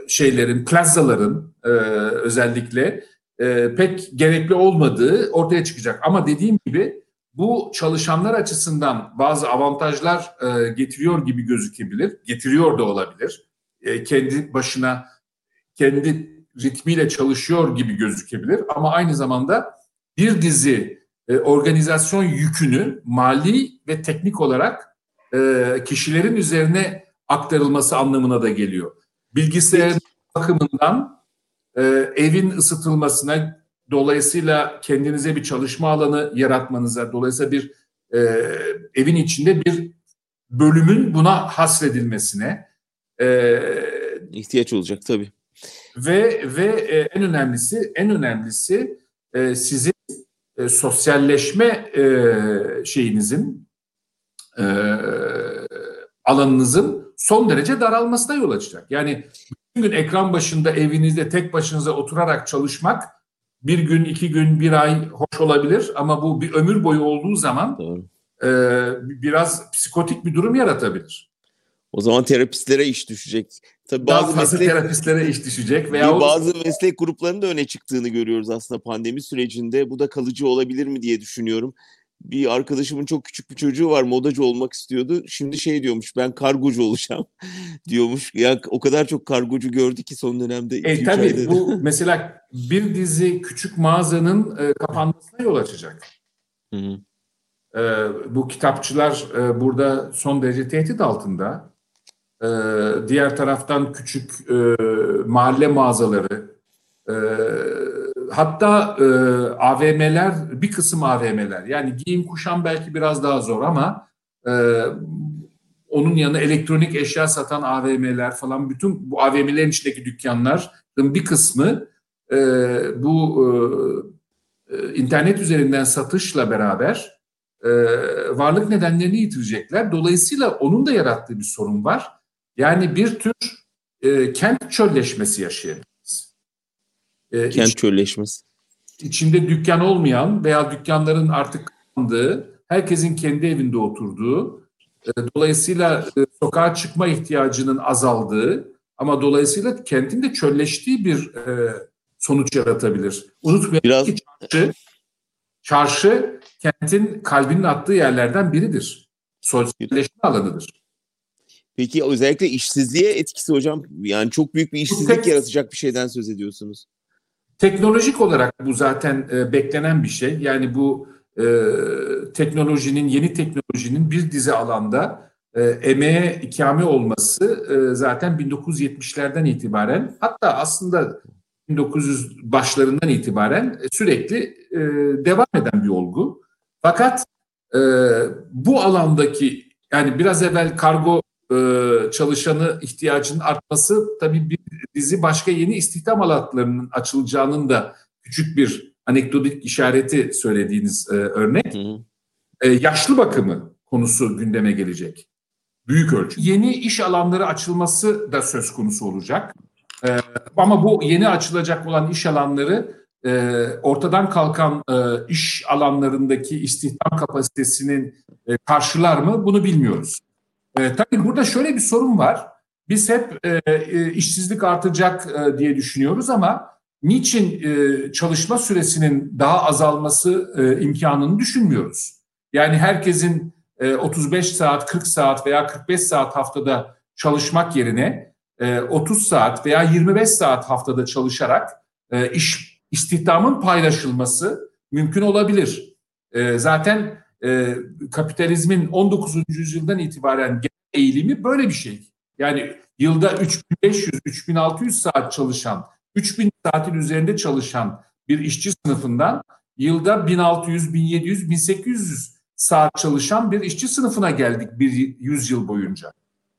şeylerin plazaların e, özellikle e, pek gerekli olmadığı ortaya çıkacak. Ama dediğim gibi bu çalışanlar açısından bazı avantajlar e, getiriyor gibi gözükebilir getiriyor da olabilir e, kendi başına kendi ritmiyle çalışıyor gibi gözükebilir ama aynı zamanda bir dizi e, organizasyon yükünü mali ve teknik olarak e, kişilerin üzerine aktarılması anlamına da geliyor. Bilgisayar bakımından e, evin ısıtılmasına, dolayısıyla kendinize bir çalışma alanı yaratmanıza, dolayısıyla bir e, evin içinde bir bölümün buna hasredilmesine, e, ihtiyaç olacak tabii. Ve ve e, en önemlisi en önemlisi e, sizin e, sosyalleşme e, şeyinizin e, alanınızın son derece daralmasına yol açacak. Yani bütün gün ekran başında evinizde tek başınıza oturarak çalışmak bir gün, iki gün, bir ay hoş olabilir ama bu bir ömür boyu olduğu zaman e, biraz psikotik bir durum yaratabilir. O zaman terapistlere iş düşecek. Tabii Daha bazı meslek terapistlere iş düşecek veya bazı meslek gruplarının da öne çıktığını görüyoruz aslında pandemi sürecinde. Bu da kalıcı olabilir mi diye düşünüyorum. Bir arkadaşımın çok küçük bir çocuğu var modacı olmak istiyordu. Şimdi şey diyormuş ben kargocu olacağım (laughs) diyormuş. Ya o kadar çok kargocu gördü ki son dönemde. E tabii bu mesela bir dizi küçük mağazanın e, kapanmasına yol açacak. Hı hı. E, bu kitapçılar e, burada son derece tehdit altında. E, diğer taraftan küçük e, mahalle mağazaları, e, hatta e, AVM'ler, bir kısım AVM'ler yani giyim kuşam belki biraz daha zor ama e, onun yanına elektronik eşya satan AVM'ler falan bütün bu AVM'lerin içindeki dükkanların bir kısmı e, bu e, e, internet üzerinden satışla beraber e, varlık nedenlerini yitirecekler. Dolayısıyla onun da yarattığı bir sorun var. Yani bir tür e, kent çölleşmesi yaşayabiliriz. E, kent iç, çölleşmesi. İçinde dükkan olmayan veya dükkanların artık kapandığı, herkesin kendi evinde oturduğu, e, dolayısıyla e, sokağa çıkma ihtiyacının azaldığı ama dolayısıyla kentin de çölleştiği bir e, sonuç yaratabilir. Unutmayın Biraz... ki çarşı, çarşı kentin kalbinin attığı yerlerden biridir. Sosyalleşme alanıdır. Peki özellikle işsizliğe etkisi hocam yani çok büyük bir işsizlik Tek, yaratacak bir şeyden söz ediyorsunuz. Teknolojik olarak bu zaten e, beklenen bir şey. Yani bu e, teknolojinin, yeni teknolojinin bir dizi alanda e, emeğe ikame olması e, zaten 1970'lerden itibaren hatta aslında 1900 başlarından itibaren sürekli e, devam eden bir olgu. Fakat e, bu alandaki yani biraz evvel kargo e, çalışanı ihtiyacının artması tabii bir dizi başka yeni istihdam alanlarının açılacağının da küçük bir anekdotik işareti söylediğiniz e, örnek. Hı hı. E, yaşlı bakımı konusu gündeme gelecek. Büyük ölçü. Yeni iş alanları açılması da söz konusu olacak. E, ama bu yeni açılacak olan iş alanları e, ortadan kalkan e, iş alanlarındaki istihdam kapasitesinin e, karşılar mı bunu bilmiyoruz. E, tabii burada şöyle bir sorun var. Biz hep e, e, işsizlik artacak e, diye düşünüyoruz ama niçin e, çalışma süresinin daha azalması e, imkanını düşünmüyoruz? Yani herkesin e, 35 saat, 40 saat veya 45 saat haftada çalışmak yerine e, 30 saat veya 25 saat haftada çalışarak e, iş istihdamın paylaşılması mümkün olabilir. E, zaten e, kapitalizmin 19. yüzyıldan itibaren eğilimi böyle bir şey. Yani yılda 3500-3600 saat çalışan, 3000 saatin üzerinde çalışan bir işçi sınıfından yılda 1600, 1700, 1800 saat çalışan bir işçi sınıfına geldik bir yüzyıl boyunca.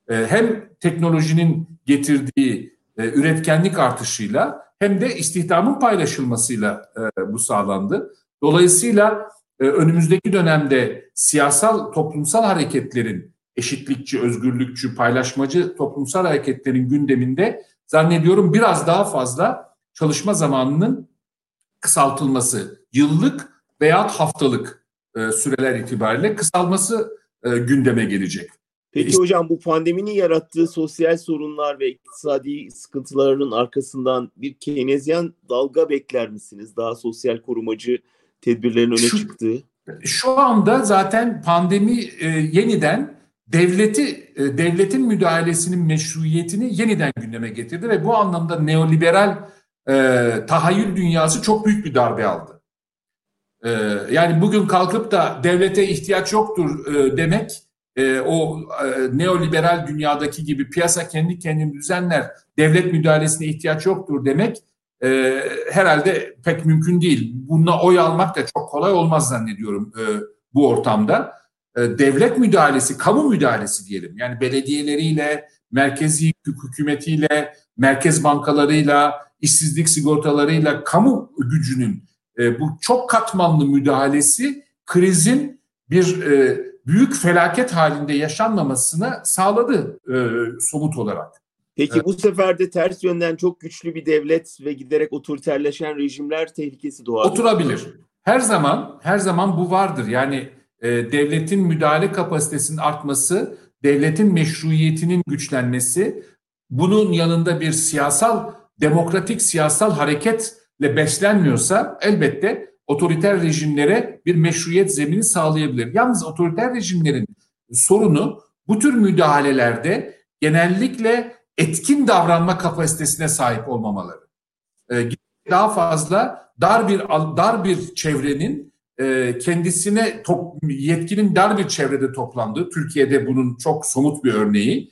E, hem teknolojinin getirdiği e, üretkenlik artışıyla hem de istihdamın paylaşılmasıyla e, bu sağlandı. Dolayısıyla önümüzdeki dönemde siyasal toplumsal hareketlerin eşitlikçi, özgürlükçü, paylaşmacı toplumsal hareketlerin gündeminde zannediyorum biraz daha fazla çalışma zamanının kısaltılması, yıllık veya haftalık e, süreler itibariyle kısalması e, gündeme gelecek. Peki hocam bu pandeminin yarattığı sosyal sorunlar ve iktisadi sıkıntılarının arkasından bir keynezyen dalga bekler misiniz? Daha sosyal korumacı tedbirlerin öne şu, çıktığı. Şu anda zaten pandemi e, yeniden devleti e, devletin müdahalesinin meşruiyetini yeniden gündeme getirdi ve bu anlamda neoliberal e, tahayyül dünyası çok büyük bir darbe aldı. E, yani bugün kalkıp da devlete ihtiyaç yoktur e, demek e, o e, neoliberal dünyadaki gibi piyasa kendi kendini düzenler, devlet müdahalesine ihtiyaç yoktur demek e, herhalde pek mümkün değil. Bununla oy almak da çok kolay olmaz zannediyorum e, bu ortamda. E, devlet müdahalesi, kamu müdahalesi diyelim. Yani belediyeleriyle, merkezi hükümetiyle, merkez bankalarıyla, işsizlik sigortalarıyla kamu gücünün e, bu çok katmanlı müdahalesi krizin bir e, büyük felaket halinde yaşanmamasını sağladı e, somut olarak. Peki evet. bu sefer de ters yönden çok güçlü bir devlet ve giderek otoriterleşen rejimler tehlikesi doğar. Oturabilir. Her zaman her zaman bu vardır. Yani e, devletin müdahale kapasitesinin artması, devletin meşruiyetinin güçlenmesi, bunun yanında bir siyasal demokratik siyasal hareketle beslenmiyorsa elbette otoriter rejimlere bir meşruiyet zemini sağlayabilir. Yalnız otoriter rejimlerin sorunu bu tür müdahalelerde genellikle etkin davranma kapasitesine sahip olmamaları. Ee, daha fazla dar bir dar bir çevrenin e, kendisine top, yetkinin dar bir çevrede toplandığı, Türkiye'de bunun çok somut bir örneği,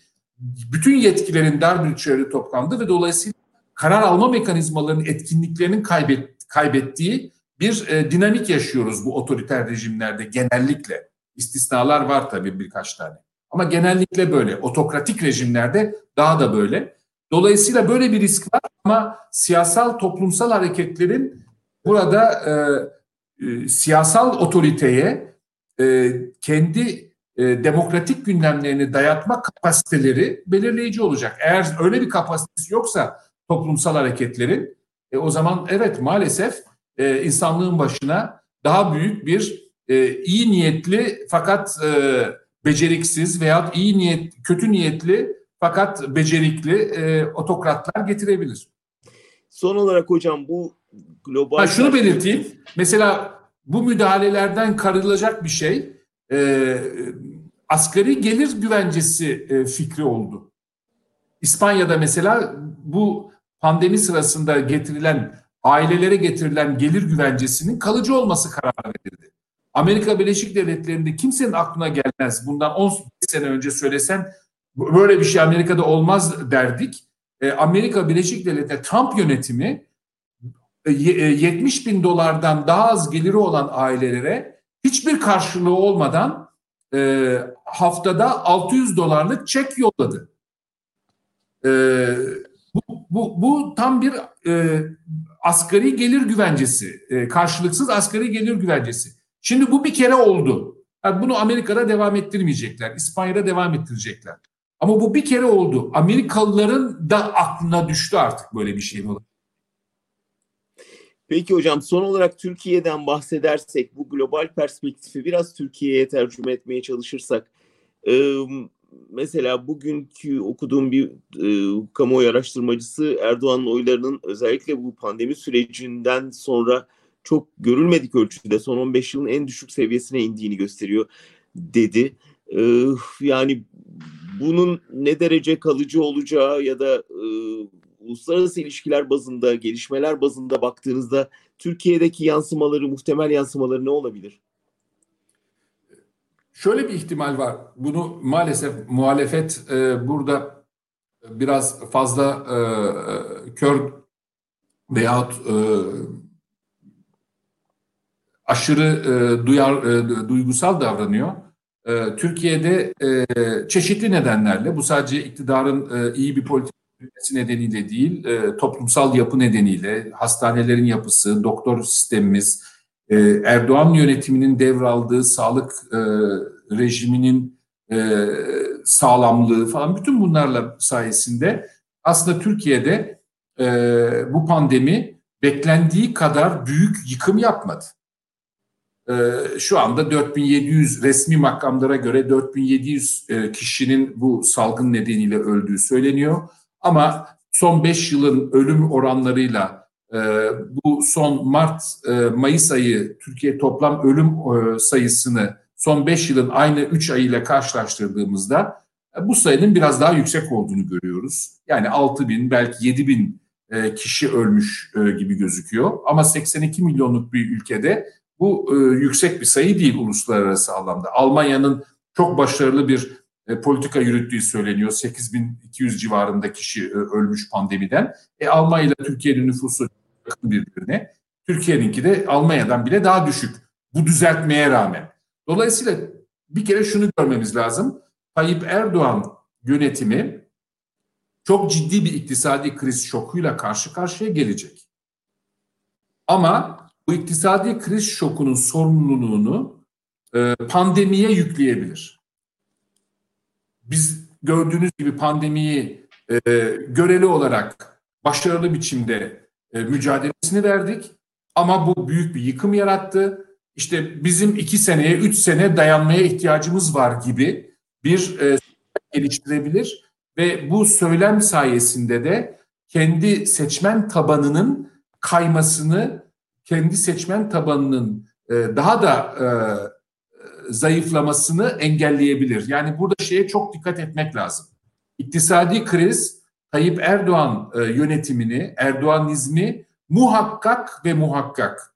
bütün yetkilerin dar bir çevrede toplandığı ve dolayısıyla karar alma mekanizmalarının etkinliklerinin kaybet, kaybettiği bir e, dinamik yaşıyoruz bu otoriter rejimlerde genellikle. İstisnalar var tabii birkaç tane. Ama genellikle böyle. Otokratik rejimlerde daha da böyle. Dolayısıyla böyle bir risk var ama siyasal toplumsal hareketlerin burada e, e, siyasal otoriteye e, kendi e, demokratik gündemlerini dayatma kapasiteleri belirleyici olacak. Eğer öyle bir kapasitesi yoksa toplumsal hareketlerin e, o zaman evet maalesef e, insanlığın başına daha büyük bir e, iyi niyetli fakat e, beceriksiz veya iyi niyet kötü niyetli fakat becerikli e, otokratlar getirebilir. Son olarak hocam bu global... Ha, şunu belirteyim. Mesela bu müdahalelerden karılacak bir şey e, asgari gelir güvencesi e, fikri oldu. İspanya'da mesela bu pandemi sırasında getirilen ailelere getirilen gelir güvencesinin kalıcı olması kararı verildi. Amerika Birleşik Devletleri'nde kimsenin aklına gelmez. Bundan 10 sene önce söylesen böyle bir şey Amerika'da olmaz derdik. E, Amerika Birleşik Devletleri Trump yönetimi 70 e, bin dolardan daha az geliri olan ailelere hiçbir karşılığı olmadan e, haftada 600 dolarlık çek yolladı. E, bu, bu, bu tam bir e, asgari gelir güvencesi, e, karşılıksız asgari gelir güvencesi. Şimdi bu bir kere oldu. Yani bunu Amerika'da devam ettirmeyecekler, İspanya'da devam ettirecekler. Ama bu bir kere oldu. Amerikalıların da aklına düştü artık böyle bir şey olur. Peki hocam son olarak Türkiye'den bahsedersek bu global perspektifi biraz Türkiye'ye tercüme etmeye çalışırsak mesela bugünkü okuduğum bir e, kamuoyu araştırmacısı Erdoğan'ın oylarının özellikle bu pandemi sürecinden sonra çok görülmedik ölçüde son 15 yılın en düşük seviyesine indiğini gösteriyor dedi. Yani bunun ne derece kalıcı olacağı ya da uluslararası ilişkiler bazında, gelişmeler bazında baktığınızda Türkiye'deki yansımaları, muhtemel yansımaları ne olabilir? Şöyle bir ihtimal var. Bunu maalesef muhalefet e, burada biraz fazla e, kör veyahut e, aşırı e, duyar e, duygusal davranıyor. E, Türkiye'de e, çeşitli nedenlerle bu sadece iktidarın e, iyi bir politik nedeniyle değil, e, toplumsal yapı nedeniyle, hastanelerin yapısı, doktor sistemimiz, e, Erdoğan yönetiminin devraldığı sağlık e, rejiminin e, sağlamlığı falan bütün bunlarla sayesinde aslında Türkiye'de e, bu pandemi beklendiği kadar büyük yıkım yapmadı. E, şu anda 4700 resmi makamlara göre 4700 e, kişinin bu salgın nedeniyle öldüğü söyleniyor. Ama son 5 yılın ölüm oranlarıyla ee, bu son Mart e, Mayıs ayı Türkiye toplam ölüm e, sayısını son 5 yılın aynı 3 ayıyla karşılaştırdığımızda e, bu sayının biraz daha yüksek olduğunu görüyoruz. Yani 6 bin belki 7 bin kişi ölmüş gibi gözüküyor. Ama 82 milyonluk bir ülkede bu yüksek bir sayı değil uluslararası anlamda. Almanya'nın çok başarılı bir politika yürüttüğü söyleniyor. 8200 civarında kişi ölmüş pandemiden. E, Almanya ile Türkiye'nin nüfusu yakın birbirine. Türkiye'ninki de Almanya'dan bile daha düşük. Bu düzeltmeye rağmen. Dolayısıyla bir kere şunu görmemiz lazım. Tayyip Erdoğan yönetimi çok ciddi bir iktisadi kriz şokuyla karşı karşıya gelecek. Ama bu iktisadi kriz şokunun sorumluluğunu e, pandemiye yükleyebilir. Biz gördüğünüz gibi pandemiyi e, göreli olarak başarılı biçimde e, mücadelesini verdik. Ama bu büyük bir yıkım yarattı. İşte bizim iki seneye, üç sene dayanmaya ihtiyacımız var gibi bir e, geliştirebilir ve bu söylem sayesinde de kendi seçmen tabanının kaymasını, kendi seçmen tabanının e, daha da e, zayıflamasını engelleyebilir. Yani burada şeye çok dikkat etmek lazım. İktisadi kriz Tayyip Erdoğan e, yönetimini, Erdoğanizmi muhakkak ve muhakkak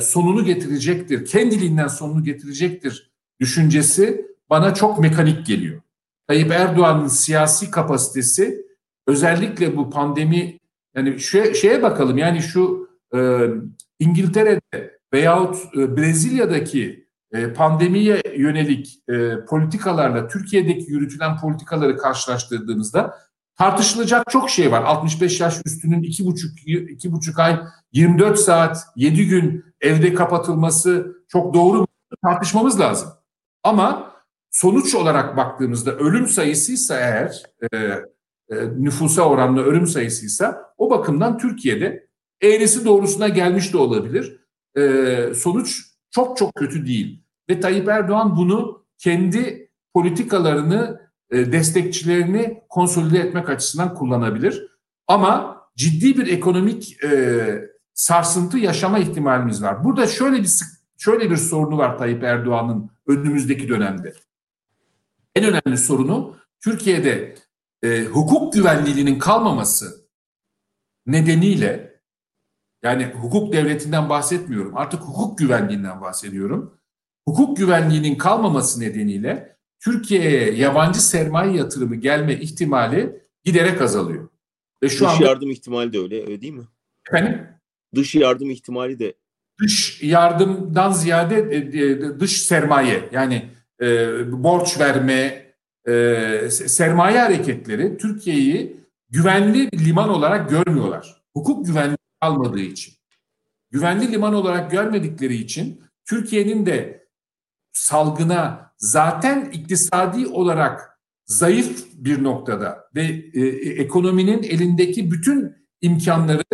sonunu getirecektir. Kendiliğinden sonunu getirecektir düşüncesi bana çok mekanik geliyor. Tayyip Erdoğan'ın siyasi kapasitesi özellikle bu pandemi yani şu, şeye bakalım yani şu e, İngiltere'de veyahut e, Brezilya'daki e, pandemiye yönelik e, politikalarla Türkiye'deki yürütülen politikaları karşılaştırdığınızda tartışılacak çok şey var. 65 yaş üstünün 2,5 iki buçuk ay 24 saat 7 gün evde kapatılması çok doğru tartışmamız lazım. Ama sonuç olarak baktığımızda ölüm sayısıysa eğer e, e, nüfusa oranla ölüm sayısıysa o bakımdan Türkiye'de eğrisi doğrusuna gelmiş de olabilir. E, sonuç çok çok kötü değil. Ve Tayyip Erdoğan bunu kendi politikalarını, e, destekçilerini konsolide etmek açısından kullanabilir. Ama ciddi bir ekonomik e, sarsıntı yaşama ihtimalimiz var. Burada şöyle bir şöyle bir sorunu var Tayyip Erdoğan'ın önümüzdeki dönemde. En önemli sorunu Türkiye'de e, hukuk güvenliğinin kalmaması nedeniyle yani hukuk devletinden bahsetmiyorum artık hukuk güvenliğinden bahsediyorum. Hukuk güvenliğinin kalmaması nedeniyle Türkiye'ye yabancı sermaye yatırımı gelme ihtimali giderek azalıyor. Ve şu Dış anda, yardım ihtimali de öyle, öyle değil mi? Efendim? Dış yardım ihtimali de. Dış yardımdan ziyade e, e, dış sermaye yani e, borç verme, e, sermaye hareketleri Türkiye'yi güvenli liman olarak görmüyorlar. Hukuk güvenliği almadığı için. Güvenli liman olarak görmedikleri için Türkiye'nin de salgına zaten iktisadi olarak zayıf bir noktada ve e, ekonominin elindeki bütün imkanları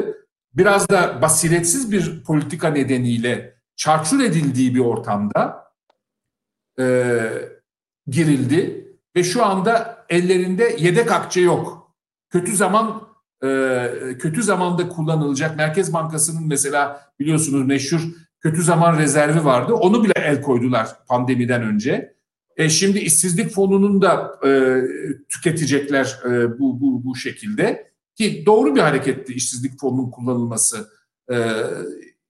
biraz da basiretsiz bir politika nedeniyle çarçur edildiği bir ortamda e, girildi ve şu anda ellerinde yedek akçe yok. Kötü zaman e, kötü zamanda kullanılacak Merkez Bankası'nın mesela biliyorsunuz meşhur kötü zaman rezervi vardı. Onu bile el koydular pandemiden önce. E, şimdi işsizlik fonunun da e, tüketecekler e, bu, bu, bu şekilde. Ki doğru bir hareketti işsizlik fonunun kullanılması. E,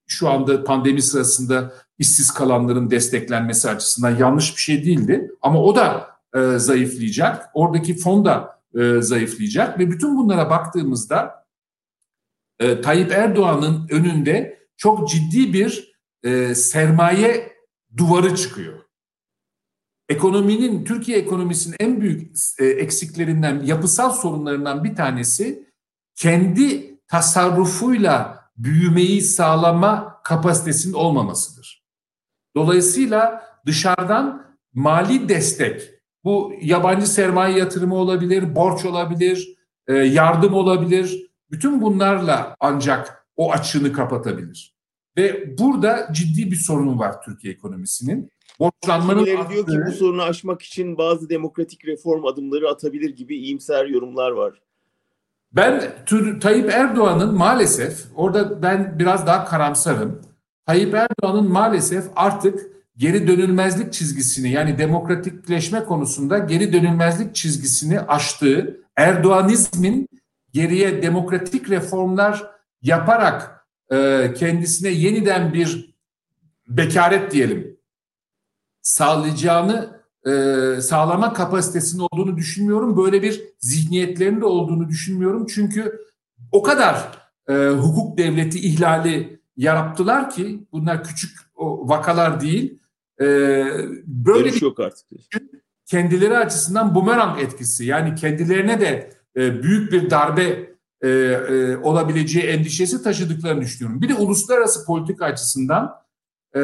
şu anda pandemi sırasında işsiz kalanların desteklenmesi açısından yanlış bir şey değildi. Ama o da e, zayıflayacak. Oradaki fon da e, zayıflayacak ve bütün bunlara baktığımızda e, Tayyip Erdoğan'ın önünde çok ciddi bir e, sermaye duvarı çıkıyor. Ekonominin, Türkiye ekonomisinin en büyük e, eksiklerinden, yapısal sorunlarından bir tanesi kendi tasarrufuyla büyümeyi sağlama kapasitesinin olmamasıdır. Dolayısıyla dışarıdan mali destek, bu yabancı sermaye yatırımı olabilir, borç olabilir, e, yardım olabilir. Bütün bunlarla ancak o açığını kapatabilir. Ve burada ciddi bir sorun var Türkiye ekonomisinin. Borçlanmanın Kimileri diyor ki bu sorunu aşmak için bazı demokratik reform adımları atabilir gibi iyimser yorumlar var. Ben Tayyip Erdoğan'ın maalesef orada ben biraz daha karamsarım. Tayyip Erdoğan'ın maalesef artık geri dönülmezlik çizgisini yani demokratikleşme konusunda geri dönülmezlik çizgisini aştığı Erdoğanizmin geriye demokratik reformlar yaparak e, kendisine yeniden bir bekaret diyelim sağlayacağını e, sağlama kapasitesinin olduğunu düşünmüyorum. Böyle bir zihniyetlerinin de olduğunu düşünmüyorum. Çünkü o kadar e, hukuk devleti ihlali yarattılar ki bunlar küçük o, vakalar değil. E, böyle Görüş bir yok artık. kendileri açısından bumerang etkisi yani kendilerine de e, büyük bir darbe e, e, olabileceği endişesi taşıdıklarını düşünüyorum. Bir de uluslararası politika açısından e,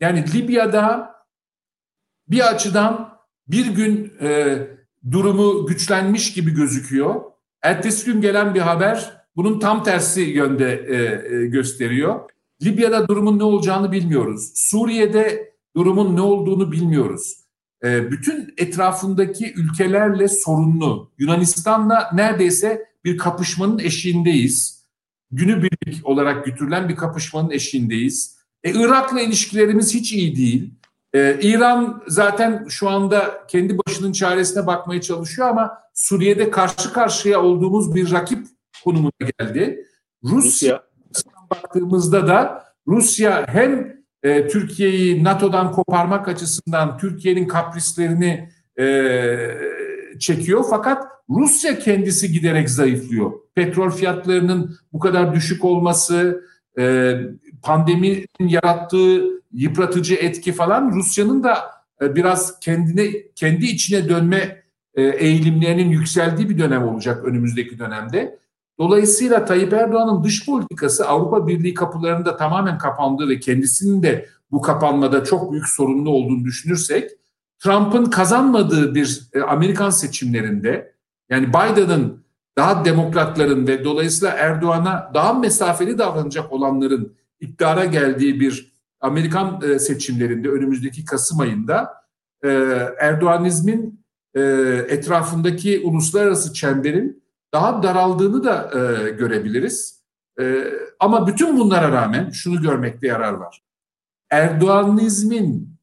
yani Libya'da bir açıdan bir gün e, durumu güçlenmiş gibi gözüküyor. Ertesi gün gelen bir haber bunun tam tersi yönde e, e, gösteriyor. Libya'da durumun ne olacağını bilmiyoruz. Suriye'de durumun ne olduğunu bilmiyoruz. E, bütün etrafındaki ülkelerle sorunlu. Yunanistan'la neredeyse bir kapışmanın eşiğindeyiz. Günübirlik olarak götürülen bir kapışmanın eşiğindeyiz. E, Irak'la ilişkilerimiz hiç iyi değil. Ee, İran zaten şu anda kendi başının çaresine bakmaya çalışıyor ama Suriye'de karşı karşıya olduğumuz bir rakip konumuna geldi. Rusya, Rusya. Baktığımızda da Rusya hem e, Türkiye'yi NATO'dan koparmak açısından Türkiye'nin kaprislerini e, çekiyor fakat Rusya kendisi giderek zayıflıyor. Petrol fiyatlarının bu kadar düşük olması, e, pandeminin yarattığı yıpratıcı etki falan Rusya'nın da e, biraz kendine kendi içine dönme e, eğilimlerinin yükseldiği bir dönem olacak önümüzdeki dönemde. Dolayısıyla Tayyip Erdoğan'ın dış politikası Avrupa Birliği kapılarında tamamen kapandığı ve kendisinin de bu kapanmada çok büyük sorunlu olduğunu düşünürsek Trump'ın kazanmadığı bir e, Amerikan seçimlerinde yani Biden'ın daha demokratların ve dolayısıyla Erdoğan'a daha mesafeli davranacak olanların iktidara geldiği bir Amerikan e, seçimlerinde önümüzdeki Kasım ayında e, Erdoğanizmin etrafındaki uluslararası çemberin daha daraldığını da e, görebiliriz. E, ama bütün bunlara rağmen şunu görmekte yarar var. Erdoğanizmin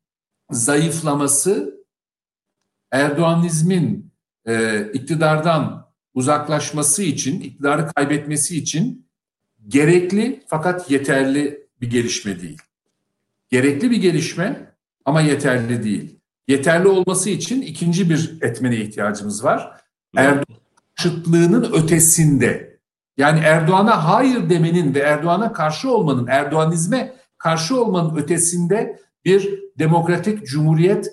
zayıflaması, Erdoğanizmin e, iktidardan uzaklaşması için, iktidarı kaybetmesi için gerekli fakat yeterli bir gelişme değil. Gerekli bir gelişme ama yeterli değil. Yeterli olması için ikinci bir etmene ihtiyacımız var. Erdoğan karşıtlığının ötesinde. Yani Erdoğan'a hayır demenin ve Erdoğan'a karşı olmanın, Erdoğanizme karşı olmanın ötesinde bir demokratik cumhuriyet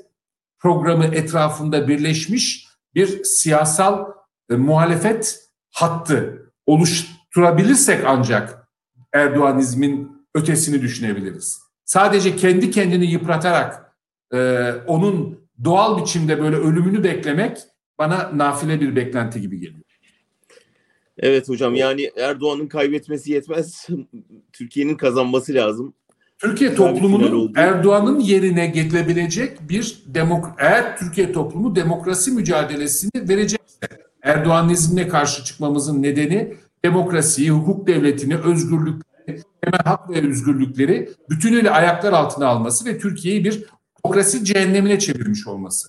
programı etrafında birleşmiş bir siyasal e, muhalefet hattı oluşturabilirsek ancak Erdoğanizmin ötesini düşünebiliriz. Sadece kendi kendini yıpratarak e, onun doğal biçimde böyle ölümünü beklemek bana nafile bir beklenti gibi geliyor. Evet hocam yani Erdoğan'ın kaybetmesi yetmez. Türkiye'nin kazanması lazım. Türkiye toplumunun Erdoğan'ın yerine getirebilecek bir demok eğer Türkiye toplumu demokrasi mücadelesini verecekse Erdoğanizmine karşı çıkmamızın nedeni demokrasiyi, hukuk devletini, özgürlükleri, temel hak ve özgürlükleri bütünüyle ayaklar altına alması ve Türkiye'yi bir demokrasi cehennemine çevirmiş olması.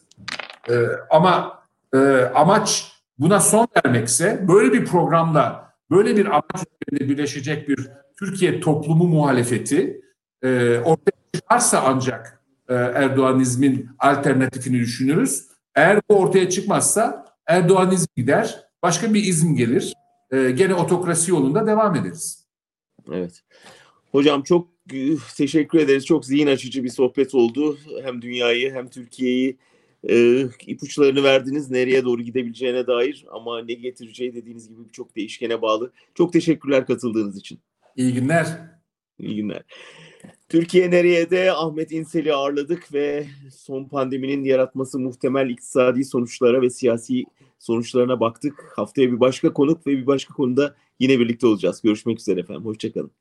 Ee, ama e, amaç buna son vermekse böyle bir programla böyle bir amaç üzerinde birleşecek bir Türkiye toplumu muhalefeti e, ortaya çıkarsa ancak e, Erdoğanizmin alternatifini düşünürüz. Eğer bu ortaya çıkmazsa Erdoğanizm gider, başka bir izm gelir. E, gene otokrasi yolunda devam ederiz. Evet. Hocam çok e, teşekkür ederiz. Çok zihin açıcı bir sohbet oldu. Hem dünyayı hem Türkiye'yi e, ipuçlarını verdiniz nereye doğru gidebileceğine dair ama ne getireceği dediğiniz gibi birçok değişkene bağlı. Çok teşekkürler katıldığınız için. İyi günler. İyi günler. Türkiye nereye de Ahmet İnsel'i ağırladık ve son pandeminin yaratması muhtemel iktisadi sonuçlara ve siyasi sonuçlarına baktık. Haftaya bir başka konuk ve bir başka konuda yine birlikte olacağız. Görüşmek üzere efendim. Hoşçakalın.